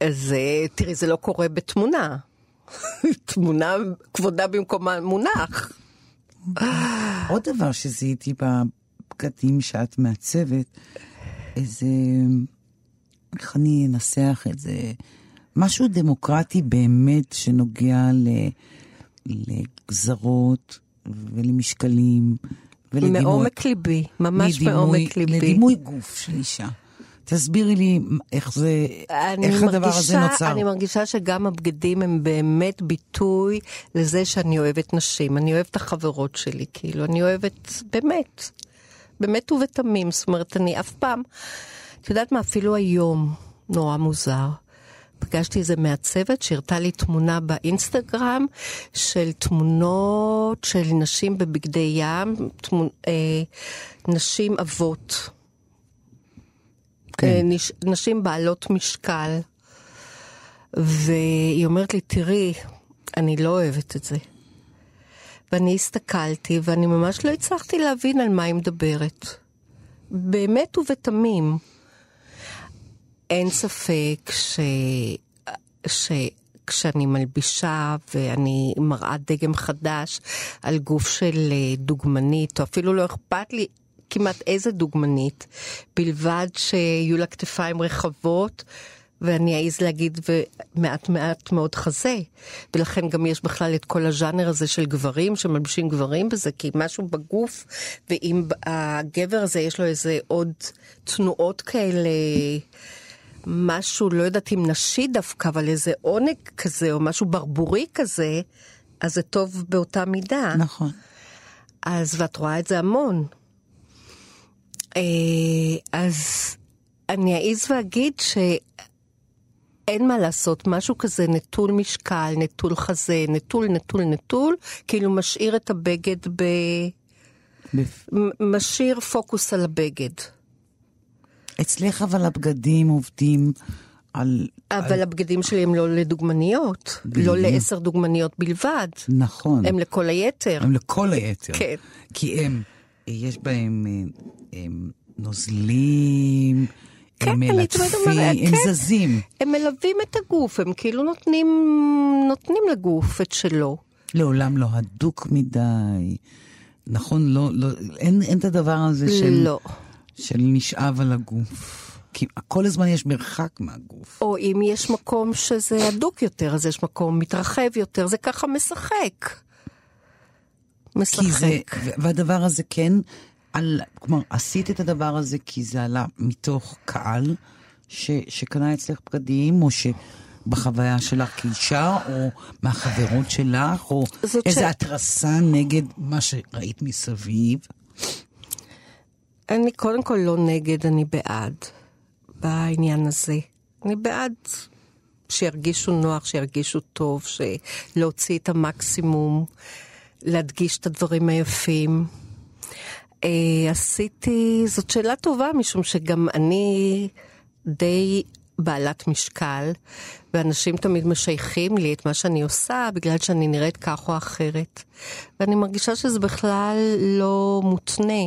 Speaker 4: אז אה, תראי, זה לא קורה בתמונה. תמונה, כבודה במקומה מונח.
Speaker 3: עוד דבר שזיהיתי בבגדים שאת מעצבת, איזה, איך אני אנסח את זה? משהו דמוקרטי באמת שנוגע ל, לגזרות ולמשקלים ולדימוי.
Speaker 4: מעומק ליבי, ממש
Speaker 3: לדימוי-
Speaker 4: מעומק ליבי.
Speaker 3: לדימוי גוף של אישה. תסבירי לי איך זה, איך הדבר הזה
Speaker 4: מרגישה-
Speaker 3: נוצר.
Speaker 4: אני מרגישה שגם הבגדים הם באמת ביטוי לזה שאני אוהבת נשים. אני אוהבת את החברות שלי, כאילו, אני אוהבת באמת, באמת ובתמים. זאת אומרת, אני אף פעם, את יודעת מה, אפילו היום, נורא מוזר. פגשתי איזה מעצבת שהראתה לי תמונה באינסטגרם של תמונות של נשים בבגדי ים, תמונ... אה, נשים אבות.
Speaker 3: כן.
Speaker 4: אה, נש... נשים בעלות משקל. והיא אומרת לי, תראי, אני לא אוהבת את זה. ואני הסתכלתי, ואני ממש לא הצלחתי להבין על מה היא מדברת. באמת ובתמים. אין ספק ש... שכשאני מלבישה ואני מראה דגם חדש על גוף של אה, דוגמנית, או אפילו לא אכפת לי כמעט איזה דוגמנית, בלבד שיהיו לה כתפיים רחבות. ואני אעז להגיד ומעט מעט מאוד חזה. ולכן גם יש בכלל את כל הז'אנר הזה של גברים שמלבישים גברים בזה, כי משהו בגוף, ואם הגבר הזה יש לו איזה עוד תנועות כאלה, משהו, לא יודעת אם נשי דווקא, אבל איזה עונג כזה, או משהו ברבורי כזה, אז זה טוב באותה מידה.
Speaker 3: נכון.
Speaker 4: אז ואת רואה את זה המון. אה, אז אני אעז ואגיד שאין מה לעשות, משהו כזה נטול משקל, נטול חזה, נטול, נטול, נטול, כאילו משאיר את הבגד ב...
Speaker 3: בפ-
Speaker 4: משאיר פוקוס על הבגד.
Speaker 3: אצלך אבל הבגדים עובדים על...
Speaker 4: אבל הבגדים שלי הם לא לדוגמניות,
Speaker 3: בדיוק.
Speaker 4: לא לעשר דוגמניות בלבד,
Speaker 3: נכון.
Speaker 4: הם לכל היתר.
Speaker 3: הם לכל היתר.
Speaker 4: כן.
Speaker 3: כי הם, יש בהם אה, הם נוזלים,
Speaker 4: כן,
Speaker 3: הם מלטפים, הם
Speaker 4: כן.
Speaker 3: זזים.
Speaker 4: הם מלווים את הגוף, הם כאילו נותנים, נותנים לגוף את שלו.
Speaker 3: לעולם לא הדוק מדי. נכון, לא, לא, אין, אין את הדבר הזה של,
Speaker 4: לא.
Speaker 3: של נשאב על הגוף. כי כל הזמן יש מרחק מהגוף.
Speaker 4: או אם יש מקום שזה הדוק יותר, אז יש מקום מתרחב יותר, זה ככה משחק. משחק.
Speaker 3: זה, והדבר הזה כן, על, כלומר, עשית את הדבר הזה כי זה עלה מתוך קהל ש, שקנה אצלך בגדים, או שבחוויה שלך כאישה, או מהחברות שלך, או איזה
Speaker 4: ש-
Speaker 3: התרסה נגד מה שראית מסביב.
Speaker 4: אני קודם כל לא נגד, אני בעד בעניין הזה. אני בעד שירגישו נוח, שירגישו טוב, להוציא את המקסימום, להדגיש את הדברים היפים. אה, עשיתי, זאת שאלה טובה, משום שגם אני די בעלת משקל, ואנשים תמיד משייכים לי את מה שאני עושה בגלל שאני נראית כך או אחרת. ואני מרגישה שזה בכלל לא מותנה.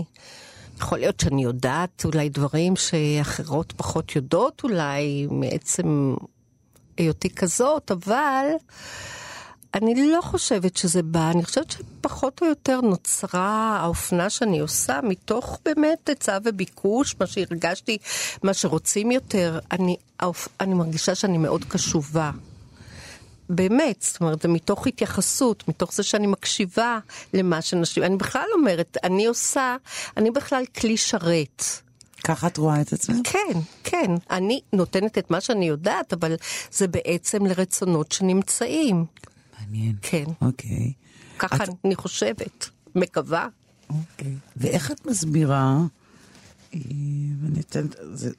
Speaker 4: יכול להיות שאני יודעת אולי דברים שאחרות פחות יודעות אולי מעצם היותי כזאת, אבל אני לא חושבת שזה בא, אני חושבת שפחות או יותר נוצרה האופנה שאני עושה מתוך באמת היצע וביקוש, מה שהרגשתי, מה שרוצים יותר. אני. אני מרגישה שאני מאוד קשובה. באמת, זאת אומרת, זה מתוך התייחסות, מתוך זה שאני מקשיבה למה שנשים, אני בכלל אומרת, אני עושה, אני בכלל כלי שרת.
Speaker 3: ככה את רואה את עצמך?
Speaker 4: כן, כן. אני נותנת את מה שאני יודעת, אבל זה בעצם לרצונות שנמצאים.
Speaker 3: מעניין.
Speaker 4: כן.
Speaker 3: אוקיי.
Speaker 4: ככה
Speaker 3: את-
Speaker 4: אני חושבת, מקווה.
Speaker 3: אוקיי. ואיך את מסבירה, אה, ואני אתן,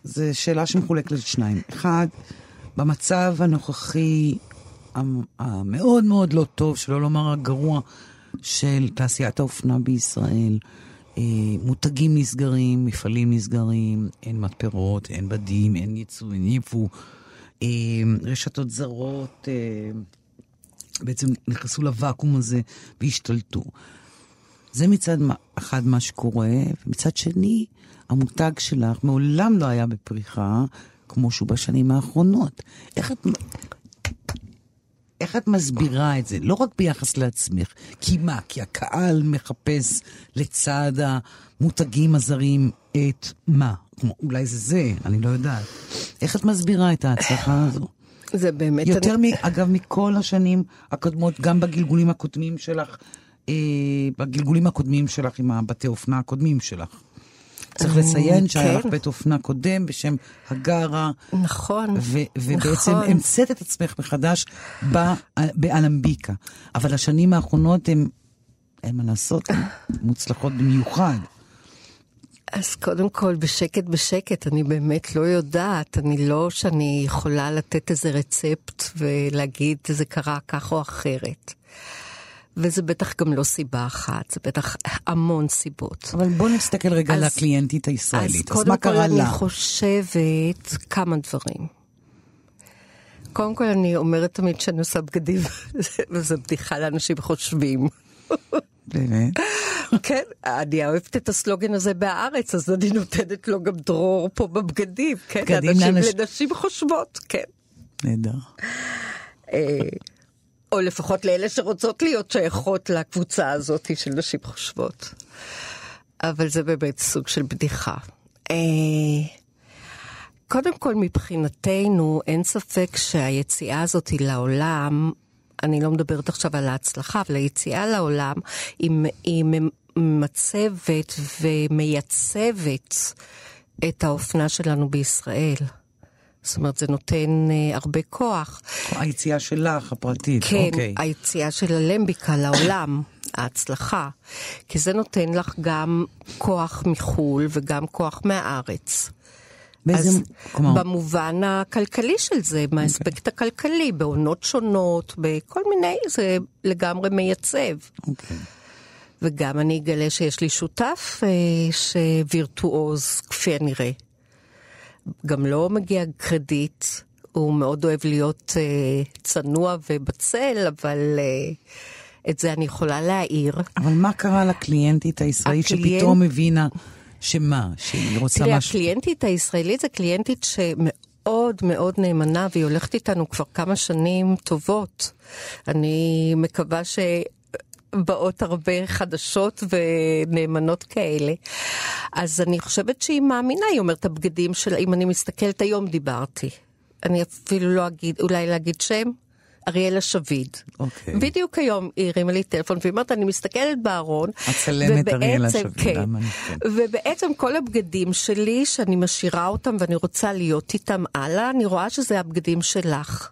Speaker 3: זו שאלה שמחולקת לשניים. אחד, במצב הנוכחי המאוד מאוד לא טוב, שלא לומר הגרוע, של תעשיית האופנה בישראל, אה, מותגים נסגרים, מפעלים נסגרים, אין מתפרות, אין בדים, אין ייצוא, אין ייבוא, אה, רשתות זרות אה, בעצם נכנסו לוואקום הזה והשתלטו. זה מצד אחד מה שקורה, ומצד שני, המותג שלך מעולם לא היה בפריחה כמו שהוא בשנים האחרונות. איך את, איך את מסבירה את זה? לא רק ביחס לעצמך, כי מה? כי הקהל מחפש לצד המותגים הזרים את מה? כמו, אולי זה זה, אני לא יודעת. איך את מסבירה את ההצלחה הזו?
Speaker 4: זה באמת...
Speaker 3: יותר,
Speaker 4: אני...
Speaker 3: מ, אגב, מכל השנים הקודמות, גם בגלגולים הקודמים שלך, אה, בגלגולים הקודמים שלך עם הבתי אופנה הקודמים שלך. צריך לציין שהיה לך
Speaker 4: כן.
Speaker 3: בית אופנה קודם בשם הגרה,
Speaker 4: נכון,
Speaker 3: ו- ובעצם
Speaker 4: נכון.
Speaker 3: המצאת את עצמך מחדש באלמביקה. אבל השנים האחרונות הן, אין מה לעשות, מוצלחות במיוחד.
Speaker 4: אז קודם כל, בשקט בשקט, אני באמת לא יודעת, אני לא שאני יכולה לתת איזה רצפט ולהגיד זה קרה כך או אחרת. וזה בטח גם לא סיבה אחת, זה בטח המון סיבות.
Speaker 3: אבל בוא נסתכל רגע על
Speaker 4: אז-
Speaker 3: הקליינטית הישראלית. אז,
Speaker 4: קודם
Speaker 3: מה
Speaker 4: כל
Speaker 3: קרה
Speaker 4: אני
Speaker 3: לה?
Speaker 4: חושבת כמה דברים. קודם כל אני אומרת תמיד שאני עושה בגדים, וזו בדיחה לאנשים חושבים.
Speaker 3: באמת?
Speaker 4: כן, אני אוהבת את הסלוגן הזה בהארץ, אז אני נותנת לו גם דרור פה בבגדים, כן,
Speaker 3: בגדים
Speaker 4: לאנשים,
Speaker 3: לאנש-
Speaker 4: לנשים חושבות, כן.
Speaker 3: נהדר.
Speaker 4: או לפחות לאלה שרוצות להיות שייכות לקבוצה הזאת של נשים חושבות. אבל זה באמת סוג של בדיחה. אה, קודם כל, מבחינתנו, אין ספק שהיציאה הזאת לעולם, אני לא מדברת עכשיו על ההצלחה, אבל היציאה לעולם היא, היא ממצבת ומייצבת את האופנה שלנו בישראל. זאת אומרת, זה נותן אה, הרבה כוח.
Speaker 3: היציאה שלך, הפרטית,
Speaker 4: כן,
Speaker 3: אוקיי.
Speaker 4: היציאה של הלמביקה לעולם, ההצלחה. כי זה נותן לך גם כוח מחו"ל וגם כוח מהארץ.
Speaker 3: באיזה,
Speaker 4: אז
Speaker 3: כלומר,
Speaker 4: במובן הכלכלי של זה, מהאספקט הכלכלי, בעונות שונות, בכל מיני, זה לגמרי מייצב.
Speaker 3: אוקיי.
Speaker 4: וגם אני אגלה שיש לי שותף אה, שווירטואוז, כפי הנראה. גם לא מגיע קרדיט, הוא מאוד אוהב להיות אה, צנוע ובצל, אבל אה, את זה אני יכולה להעיר.
Speaker 3: אבל מה קרה לקליינטית הישראלית
Speaker 4: הקליינט-
Speaker 3: שפתאום הבינה שמה, שהיא רוצה
Speaker 4: תראי,
Speaker 3: משהו?
Speaker 4: הקליינטית הישראלית זה קליינטית שמאוד מאוד נאמנה, והיא הולכת איתנו כבר כמה שנים טובות. אני מקווה ש... באות הרבה חדשות ונאמנות כאלה. אז אני חושבת שהיא מאמינה, היא אומרת, הבגדים שלה, אם אני מסתכלת היום דיברתי. אני אפילו לא אגיד, אולי להגיד שם? אריאלה שביד.
Speaker 3: אוקיי.
Speaker 4: בדיוק היום היא הרימה לי טלפון והיא אומרת, אני מסתכלת בארון.
Speaker 3: הצלמת אריאלה שביד,
Speaker 4: כן,
Speaker 3: למה אני- כן.
Speaker 4: ובעצם כל הבגדים שלי, שאני משאירה אותם ואני רוצה להיות איתם הלאה, אני רואה שזה הבגדים שלך.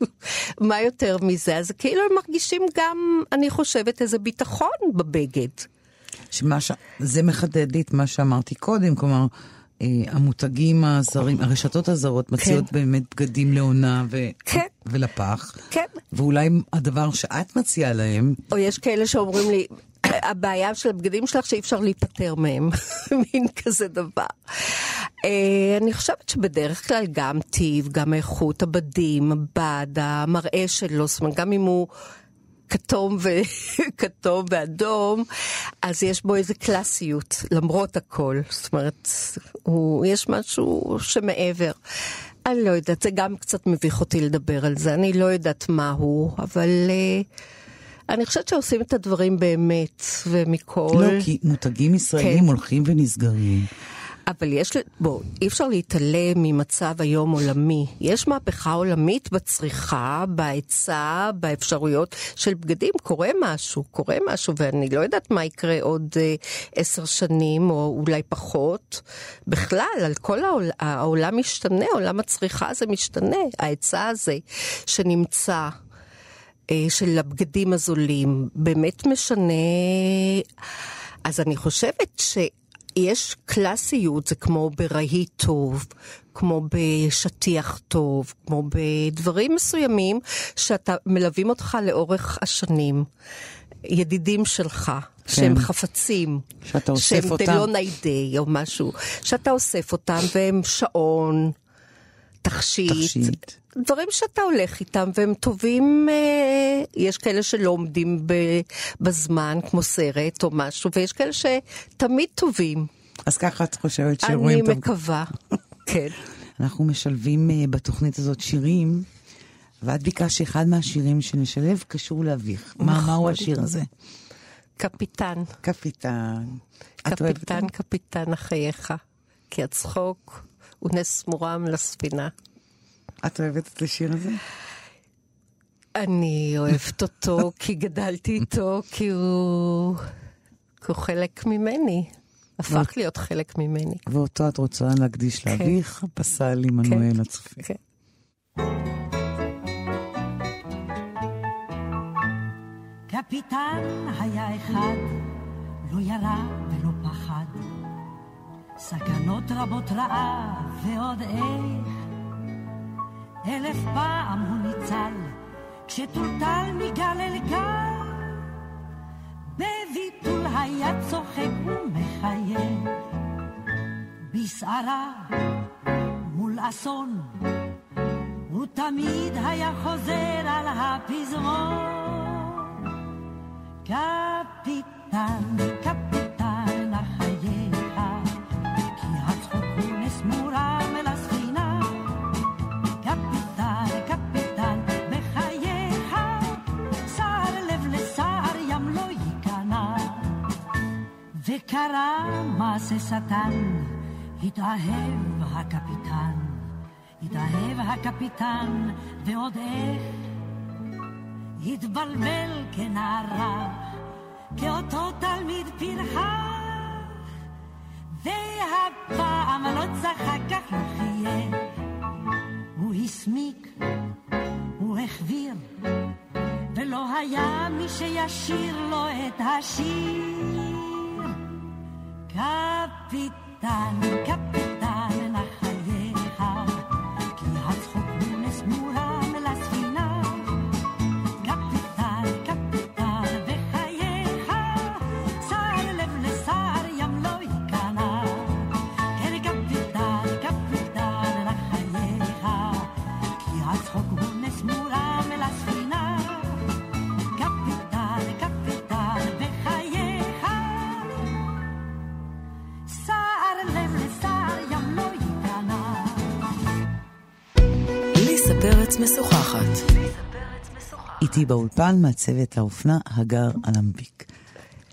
Speaker 4: מה יותר מזה? אז כאילו הם מרגישים גם, אני חושבת, איזה ביטחון בבגד.
Speaker 3: שמה ש... זה מחדד לי את מה שאמרתי קודם, כלומר, אה, המותגים הזרים, הרשתות הזרות מציעות באמת בגדים לעונה ו...
Speaker 4: כן.
Speaker 3: ולפח,
Speaker 4: כן.
Speaker 3: ואולי הדבר שאת מציעה להם,
Speaker 4: או יש כאלה שאומרים לי, הבעיה של הבגדים שלך שאי אפשר להיפטר מהם, מין כזה דבר. אה, אני חושבת שבדרך כלל גם טיב, גם איכות הבדים, הבד, המראה שלו, זאת אומרת, גם אם הוא כתום, ו... כתום ואדום, אז יש בו איזה קלאסיות, למרות הכל. זאת אומרת, הוא... יש משהו שמעבר. אני לא יודעת, זה גם קצת מביך אותי לדבר על זה, אני לא יודעת מה הוא, אבל uh, אני חושבת שעושים את הדברים באמת, ומכל...
Speaker 3: לא, כי מותגים ישראלים כן. הולכים ונסגרים.
Speaker 4: אבל יש, בוא, אי אפשר להתעלם ממצב היום עולמי. יש מהפכה עולמית בצריכה, בהיצע, באפשרויות של בגדים. קורה משהו, קורה משהו, ואני לא יודעת מה יקרה עוד אה, עשר שנים, או אולי פחות. בכלל, על כל העול, העולם משתנה, עולם הצריכה הזה משתנה. ההיצע הזה שנמצא. אה, של הבגדים הזולים, באמת משנה. אז אני חושבת ש... יש קלאסיות, זה כמו ברהיט טוב, כמו בשטיח טוב, כמו בדברים מסוימים שאתה מלווים אותך לאורך השנים. ידידים שלך, כן. שהם חפצים,
Speaker 3: שאתה אוסף
Speaker 4: שהם
Speaker 3: אותם,
Speaker 4: שהם דלא ניידי או משהו, שאתה אוסף אותם והם שעון, תכשיט,
Speaker 3: תכשיט.
Speaker 4: דברים שאתה הולך איתם והם טובים, אה, יש כאלה שלא עומדים בזמן, כמו סרט או משהו, ויש כאלה שתמיד טובים.
Speaker 3: אז ככה את חושבת שרואים
Speaker 4: אני מקווה, כן.
Speaker 3: אנחנו משלבים uh, בתוכנית הזאת שירים, ואת ביקשת שאחד מהשירים שנשלב קשור לאביך. מה,
Speaker 4: נכון.
Speaker 3: מהו השיר הזה?
Speaker 4: קפיטן.
Speaker 3: קפיטן.
Speaker 4: קפיטן, קפיטן החייך, כי הצחוק הוא נס מורם לספינה.
Speaker 3: את אוהבת את השיר הזה?
Speaker 4: אני אוהבת אותו כי גדלתי איתו, כי הוא, כי הוא חלק ממני. הפך להיות חלק ממני.
Speaker 3: ואותו את רוצה להקדיש
Speaker 4: כן.
Speaker 3: לאביך, פסל עמנואל
Speaker 4: כן,
Speaker 3: הצופה.
Speaker 4: כן.
Speaker 5: קפיטן היה אחד, לא ירה ולא פחד. סכנות רבות רעה ועוד איך. אלף פעם הוא ניצל, כשטולטל מגל אל גל. בביטול היה צוחק ומחייך. בסערה מול אסון, הוא תמיד היה חוזר על הפזמון. קפיטן, קפיטן וקרה מעשה שטן, התאהב הקפיטן, התאהב הקפיטן, ועוד איך התבלבל כנערה, כאותו תלמיד פרחח, והפעם לא צחק כך לא חייך, הוא הסמיק, הוא החביר, ולא היה מי שישיר לו את השיר. קפיטן, קפיטן,
Speaker 2: פרץ משוחחת.
Speaker 3: איתי באולפן מעצבת האופנה הגר אלמביק.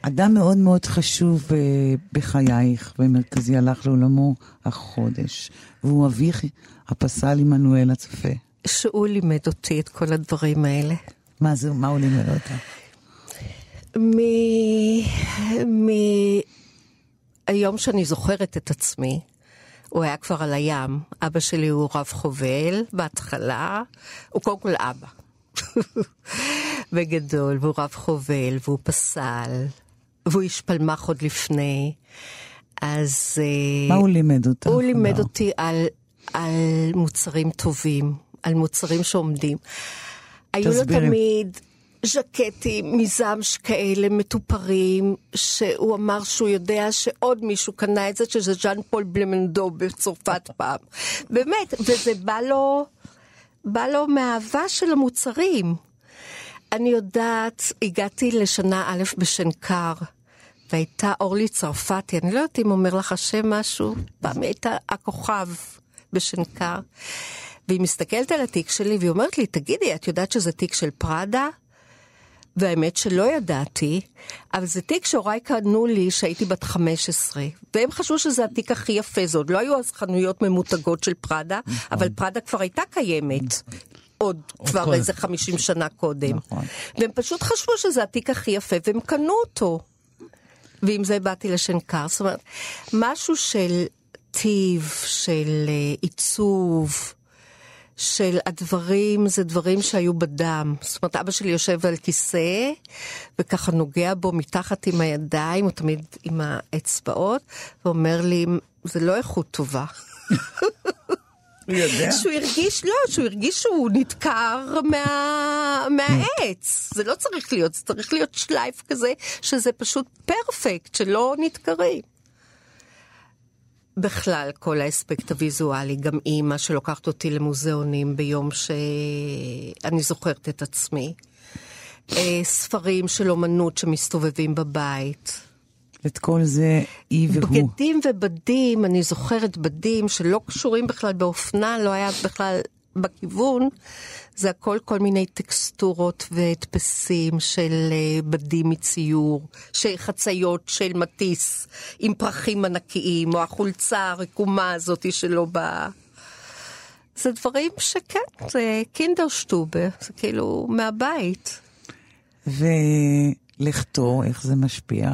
Speaker 3: אדם מאוד מאוד חשוב אה, בחייך ומרכזי הלך לעולמו החודש, והוא אביך הפסל עמנואל הצופה.
Speaker 4: שהוא לימד אותי את כל הדברים האלה.
Speaker 3: מה זה, מה הוא לימד אותה?
Speaker 4: מ... מ... היום שאני זוכרת את עצמי, הוא היה כבר על הים. אבא שלי הוא רב חובל בהתחלה, הוא קודם כל אבא. בגדול, והוא רב חובל, והוא פסל, והוא איש פלמח עוד לפני. אז... אה,
Speaker 3: מה הוא לימד אותך?
Speaker 4: הוא לימד
Speaker 3: הגר?
Speaker 4: אותי על, על מוצרים טובים, על מוצרים שעומדים. היו לו. תמיד ז'קטים מזמש כאלה מטופרים, שהוא אמר שהוא יודע שעוד מישהו קנה את זה, שזה ז'אן פול בלמנדו בצרפת פעם. באמת, וזה בא לו, בא לו מהאהבה של המוצרים. אני יודעת, הגעתי לשנה א' בשנקר, והייתה אורלי צרפתי, אני לא יודעת אם אומר לך השם משהו, פעם היא הייתה הכוכב בשנקר. והיא מסתכלת על התיק שלי והיא אומרת לי, תגידי, את יודעת שזה תיק של פראדה? והאמת שלא ידעתי, אבל זה תיק שהוריי קנו לי כשהייתי בת 15, והם חשבו שזה התיק הכי יפה, זה עוד לא היו אז חנויות ממותגות של פראדה, אבל פראדה כבר הייתה קיימת. עוד כבר
Speaker 3: כל-
Speaker 4: איזה 50 שנה קודם.
Speaker 3: נכון.
Speaker 4: והם פשוט חשבו שזה התיק הכי יפה, והם קנו אותו. ועם זה באתי לשנקר. זאת אומרת, משהו של טיב, של אה, עיצוב, של הדברים, זה דברים שהיו בדם. זאת אומרת, אבא שלי יושב על כיסא, וככה נוגע בו מתחת עם הידיים, או תמיד עם האצבעות, ואומר לי, זה לא איכות טובה.
Speaker 3: הוא יודע?
Speaker 4: שהוא הרגיש, לא, שהוא הרגיש שהוא נדקר מה, מהעץ. זה לא צריך להיות, זה צריך להיות שלייף כזה, שזה פשוט פרפקט, שלא נדקרים. בכלל, כל האספקט הוויזואלי, גם אימא שלוקחת אותי למוזיאונים ביום שאני זוכרת את עצמי. אה, ספרים של אומנות שמסתובבים בבית.
Speaker 3: את כל זה היא והוא.
Speaker 4: בגדים ובדים, אני זוכרת בדים שלא קשורים בכלל באופנה, לא היה בכלל בכיוון, זה הכל כל מיני טקסטורות והדפסים של אה, בדים מציור, של חציות של מטיס עם פרחים ענקיים, או החולצה הרקומה הזאת שלו ב... זה דברים שכן, זה קינדרשטובה, זה כאילו מהבית.
Speaker 3: ולכתו, איך זה משפיע?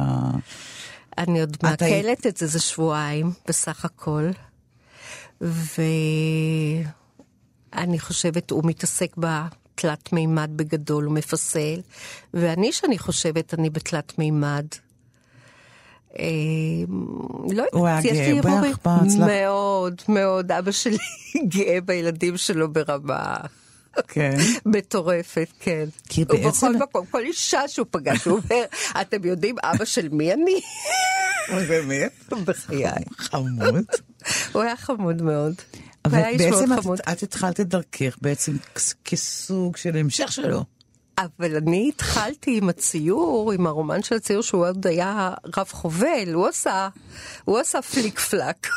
Speaker 4: אני עוד
Speaker 3: היית-
Speaker 4: מעכלת את זה, זה שבועיים בסך הכל. ואני חושבת, הוא מתעסק בתלת מימד בגדול, הוא מפסל. ואני, שאני חושבת, אני בתלת מימד. אה, לא
Speaker 3: הוא היה
Speaker 4: יודעת, יש
Speaker 3: גאה
Speaker 4: לי
Speaker 3: בך
Speaker 4: הרהורים.
Speaker 3: בהצלחה?
Speaker 4: מאוד, מאוד. אבא שלי גאה בילדים שלו ברמה
Speaker 3: כן.
Speaker 4: מטורפת, כן.
Speaker 3: כי בעצם-
Speaker 4: בכל מקום, כל אישה שהוא פגש, הוא אומר, אתם יודעים אבא של מי אני?
Speaker 3: באמת?
Speaker 4: בחיי.
Speaker 3: חמוד.
Speaker 4: הוא היה חמוד מאוד.
Speaker 3: אבל בעצם את-. את התחלת את דרכך בעצם כס- כסוג של המשך שלו.
Speaker 4: אבל אני התחלתי עם הציור, עם הרומן של הציור, שהוא עוד היה רב חובל, הוא עשה, הוא עשה פליק פלאק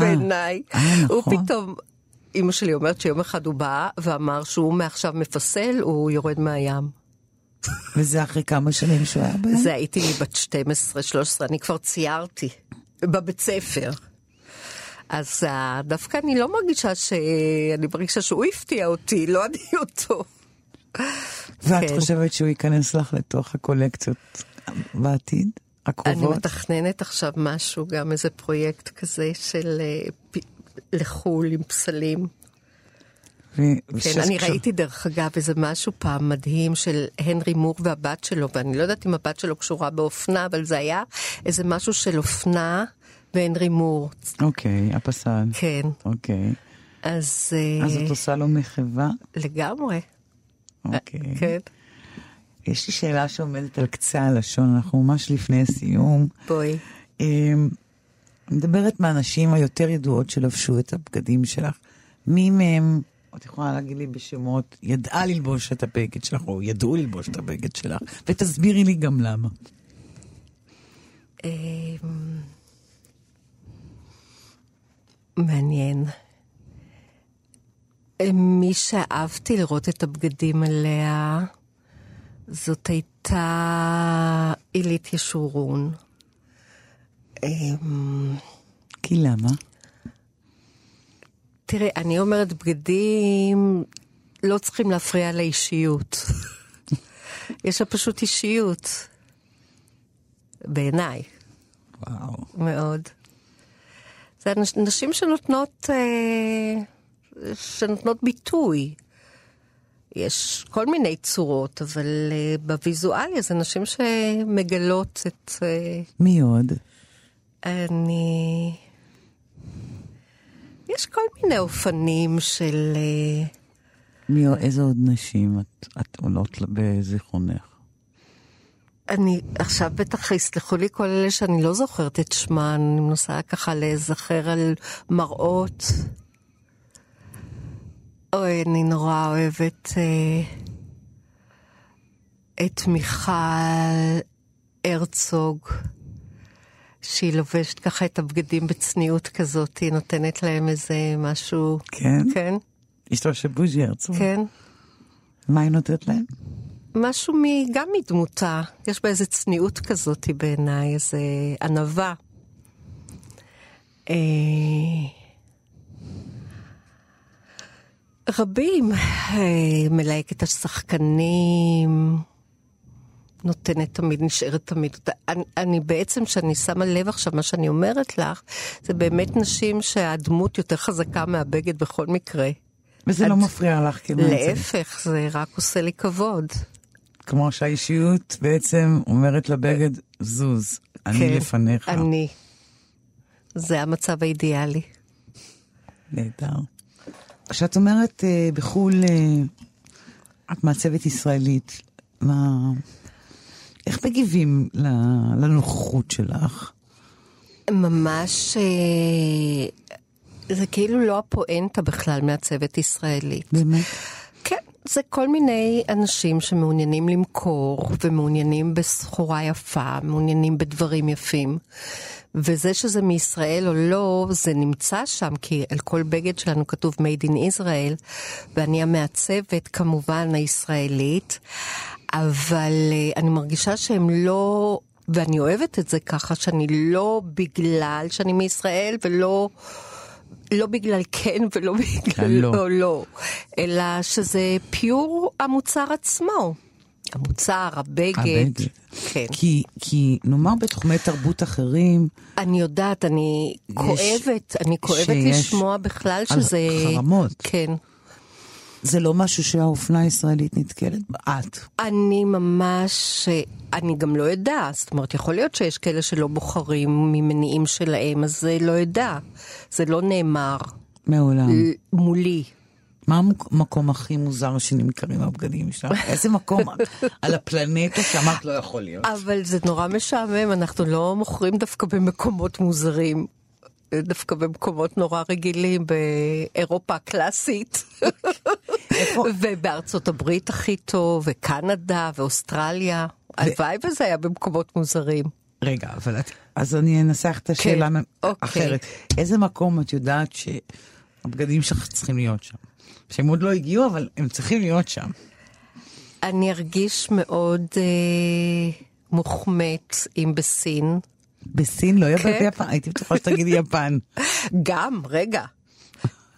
Speaker 4: בעיניי.
Speaker 3: אה,
Speaker 4: הוא
Speaker 3: נכון.
Speaker 4: פתאום, אימא שלי אומרת שיום אחד הוא בא ואמר שהוא מעכשיו מפסל, הוא יורד מהים.
Speaker 3: וזה אחרי כמה שנים שהוא היה בהם?
Speaker 4: זה הייתי בת 12-13, אני כבר ציירתי בבית ספר. אז אה, דווקא אני לא מרגישה ש... אני מרגישה שהוא הפתיע אותי, לא אני אותו.
Speaker 3: ואת
Speaker 4: כן.
Speaker 3: חושבת שהוא ייכנס לך לתוך הקולקציות בעתיד?
Speaker 4: אני
Speaker 3: הקרובות?
Speaker 4: מתכננת עכשיו משהו, גם איזה פרויקט כזה של אה, לחו"ל עם פסלים.
Speaker 3: ו-
Speaker 4: כן, אני
Speaker 3: כש-
Speaker 4: ראיתי דרך אגב איזה משהו פעם מדהים של הנרי מור והבת שלו, ואני לא יודעת אם הבת שלו קשורה באופנה, אבל זה היה איזה משהו של אופנה והנרי מור.
Speaker 3: אוקיי, הפסל.
Speaker 4: כן,
Speaker 3: אוקיי.
Speaker 4: אז, אה,
Speaker 3: אז את עושה לו מחווה?
Speaker 4: לגמרי,
Speaker 3: אוקיי.
Speaker 4: כן.
Speaker 3: יש לי שאלה שעומדת על קצה הלשון, אנחנו ממש לפני סיום.
Speaker 4: בואי.
Speaker 3: אמ, מדברת מהנשים היותר ידועות שלבשו את הבגדים שלך. מי מהם, את יכולה להגיד לי בשמות, ידעה ללבוש את הבגד שלך, או ידעו ללבוש את הבגד שלך, ותסבירי לי גם למה.
Speaker 4: מעניין. מי שאהבתי לראות את הבגדים עליה, זאת הייתה עילית ישורון. אמ,
Speaker 3: כי למה?
Speaker 4: תראי, אני אומרת, בגדים לא צריכים להפריע לאישיות. יש לה פשוט אישיות. בעיניי.
Speaker 3: וואו.
Speaker 4: מאוד. זה נשים שנותנות, אה, שנותנות ביטוי. יש כל מיני צורות, אבל אה, בוויזואליה זה נשים שמגלות את... אה,
Speaker 3: מי עוד?
Speaker 4: אני... יש כל מיני אופנים של...
Speaker 3: מי, איזה עוד נשים את, את עולות בזיכרונך?
Speaker 4: אני עכשיו בטח יסלחו לי כל אלה שאני לא זוכרת את שמן, אני מנסה ככה להיזכר על מראות. אוי, אני נורא אוהבת אה, את מיכל הרצוג, שהיא לובשת ככה את הבגדים בצניעות כזאת, היא נותנת להם איזה משהו...
Speaker 3: כן?
Speaker 4: כן,
Speaker 3: אשתו של בוז'י הרצוג.
Speaker 4: כן.
Speaker 3: מה היא נותנת להם?
Speaker 4: משהו מ, גם מדמותה, יש בה איזה צניעות כזאת בעיניי, איזה ענווה. אה, רבים, אה, מלהקת השחקנים, נותנת תמיד, נשארת תמיד. אני, אני בעצם, כשאני שמה לב עכשיו, מה שאני אומרת לך, זה באמת נשים שהדמות יותר חזקה מהבגד בכל מקרה.
Speaker 3: וזה
Speaker 4: את-
Speaker 3: לא מפריע לך כמעט.
Speaker 4: להפך, זה רק עושה לי כבוד.
Speaker 3: כמו שהאישיות בעצם אומרת לבגד, זוז, אני
Speaker 4: כן,
Speaker 3: לפניך.
Speaker 4: אני. זה המצב האידיאלי.
Speaker 3: נהדר. כשאת אומרת אה, בחו"ל, אה, את מעצבת ישראלית, מה... איך מגיבים לנוכחות שלך?
Speaker 4: ממש, אה, זה כאילו לא הפואנטה בכלל מהצוות ישראלית.
Speaker 3: באמת?
Speaker 4: זה כל מיני אנשים שמעוניינים למכור ומעוניינים בסחורה יפה, מעוניינים בדברים יפים. וזה שזה מישראל או לא, זה נמצא שם, כי על כל בגד שלנו כתוב Made in Israel, ואני המעצבת כמובן הישראלית, אבל אה, אני מרגישה שהם לא... ואני אוהבת את זה ככה, שאני לא בגלל שאני מישראל ולא... לא בגלל כן ולא בגלל
Speaker 3: לא.
Speaker 4: לא, לא, אלא שזה פיור המוצר עצמו. המוצר, הבגד.
Speaker 3: הבגד.
Speaker 4: כן.
Speaker 3: כי, כי נאמר בתחומי תרבות אחרים,
Speaker 4: אני יודעת, אני כואבת, אני כואבת
Speaker 3: שיש
Speaker 4: לשמוע בכלל שזה...
Speaker 3: חרמות.
Speaker 4: כן.
Speaker 3: זה לא משהו שהאופנה הישראלית נתקלת בה. את.
Speaker 4: אני ממש, אני גם לא אדע, זאת אומרת, יכול להיות שיש כאלה שלא בוחרים ממניעים שלהם, אז זה לא אדע. זה לא נאמר
Speaker 3: מעולם.
Speaker 4: מולי.
Speaker 3: מה המקום הכי מוזר שנמכרים הבגדים שלך? איזה מקום על הפלנטה שאמרת לא יכול להיות?
Speaker 4: אבל זה נורא משעמם, אנחנו לא מוכרים דווקא במקומות מוזרים. דווקא במקומות נורא רגילים, באירופה הקלאסית? ובארצות הברית הכי טוב, וקנדה, ואוסטרליה. הלוואי וזה היה במקומות מוזרים.
Speaker 3: רגע, אבל את... אז אני אנסח את השאלה
Speaker 4: כן, אוקיי.
Speaker 3: אחרת. איזה מקום את יודעת שהבגדים שלך צריכים להיות שם? שהם עוד לא הגיעו, אבל הם צריכים להיות שם.
Speaker 4: אני ארגיש מאוד אה, מוחמאת אם בסין.
Speaker 3: בסין לא יהיה
Speaker 4: כן.
Speaker 3: ביפן, הייתי בטוחה שתגידי יפן.
Speaker 4: גם, רגע.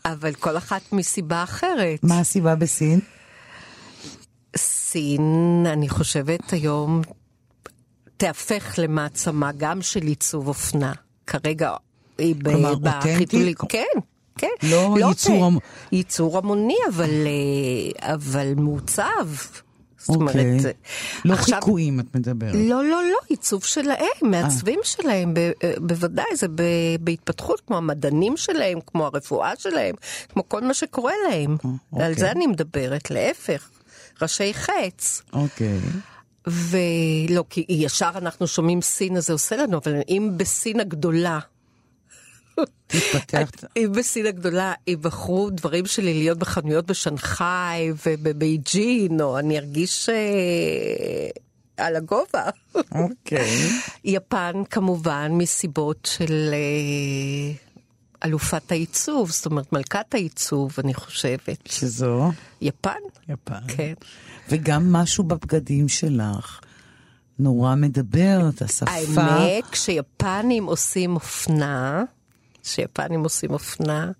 Speaker 4: אבל כל אחת מסיבה אחרת.
Speaker 3: מה הסיבה בסין?
Speaker 4: סין, אני חושבת היום, תהפך למעצמה גם של עיצוב אופנה. כרגע היא
Speaker 3: כלומר,
Speaker 4: בחיתולים-? כן, כן.
Speaker 3: לא ייצור
Speaker 4: ת-
Speaker 3: המ-
Speaker 4: ייצור המוני, אבל, אה, אבל מעוצב. זאת אומרת,
Speaker 3: אוקיי. לא
Speaker 4: עכשיו-
Speaker 3: חיקויים את מדברת.
Speaker 4: לא, לא, לא, עיצוב שלהם, מעצבים שלהם, ב, אה, בוודאי, זה ב, בהתפתחות, כמו המדענים שלהם, כמו הרפואה שלהם, כמו כל מה שקורה להם.
Speaker 3: אוקיי.
Speaker 4: על זה אני מדברת, להפך, ראשי חץ.
Speaker 3: אוקיי.
Speaker 4: ולא, כי ישר אנחנו שומעים סין, אז זה עושה לנו, אבל אם בסין הגדולה,
Speaker 3: תתפתח.
Speaker 4: אם בסין הגדולה יבחרו דברים שלי להיות בחנויות בשנגחאי ובבייג'ין, או אני ארגיש אה, על הגובה.
Speaker 3: אוקיי.
Speaker 4: יפן כמובן מסיבות של אה, אלופת העיצוב, זאת אומרת מלכת העיצוב, אני חושבת.
Speaker 3: שזו
Speaker 4: יפן?
Speaker 3: יפן.
Speaker 4: כן.
Speaker 3: וגם משהו בבגדים שלך נורא מדבר את השפה.
Speaker 4: האמת, כשיפנים עושים אופנה, כשיפנים עושים אופנה,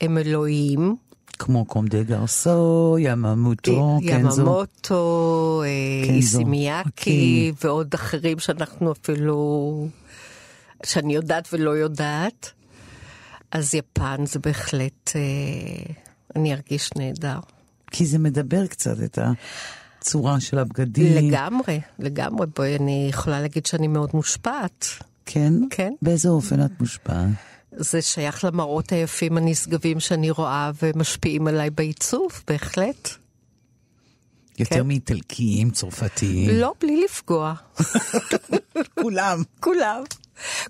Speaker 4: הם אלוהים.
Speaker 3: כמו קום דה גרסו, יממוטו, קנזו.
Speaker 4: יממוטו, אה, איסימיאקי,
Speaker 3: אוקיי.
Speaker 4: ועוד אחרים שאנחנו אפילו, שאני יודעת ולא יודעת. אז יפן זה בהחלט, אה, אני ארגיש נהדר.
Speaker 3: כי זה מדבר קצת את הצורה של הבגדים.
Speaker 4: לגמרי, לגמרי. בואי, אני יכולה להגיד שאני מאוד מושפעת.
Speaker 3: כן?
Speaker 4: כן.
Speaker 3: באיזה אופן את מושפעת?
Speaker 4: זה שייך למראות היפים הנשגבים שאני רואה ומשפיעים עליי בעיצוב, בהחלט.
Speaker 6: יותר
Speaker 4: כן.
Speaker 6: מאיטלקיים, צרפתיים.
Speaker 4: לא, בלי לפגוע.
Speaker 6: כולם.
Speaker 4: כולם.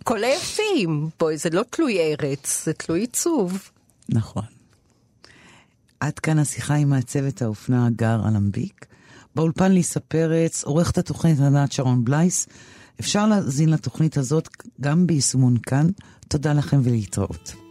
Speaker 4: כל היפים. בואי, זה לא תלוי ארץ, זה תלוי עיצוב.
Speaker 6: נכון. עד כאן השיחה עם מעצבת האופנה הגר אלמביק. באולפן ליסה פרץ, עורכת התוכנית ענת שרון בלייס. אפשר להאזין לתוכנית הזאת גם ביישומון כאן. תודה לכם ולהתראות.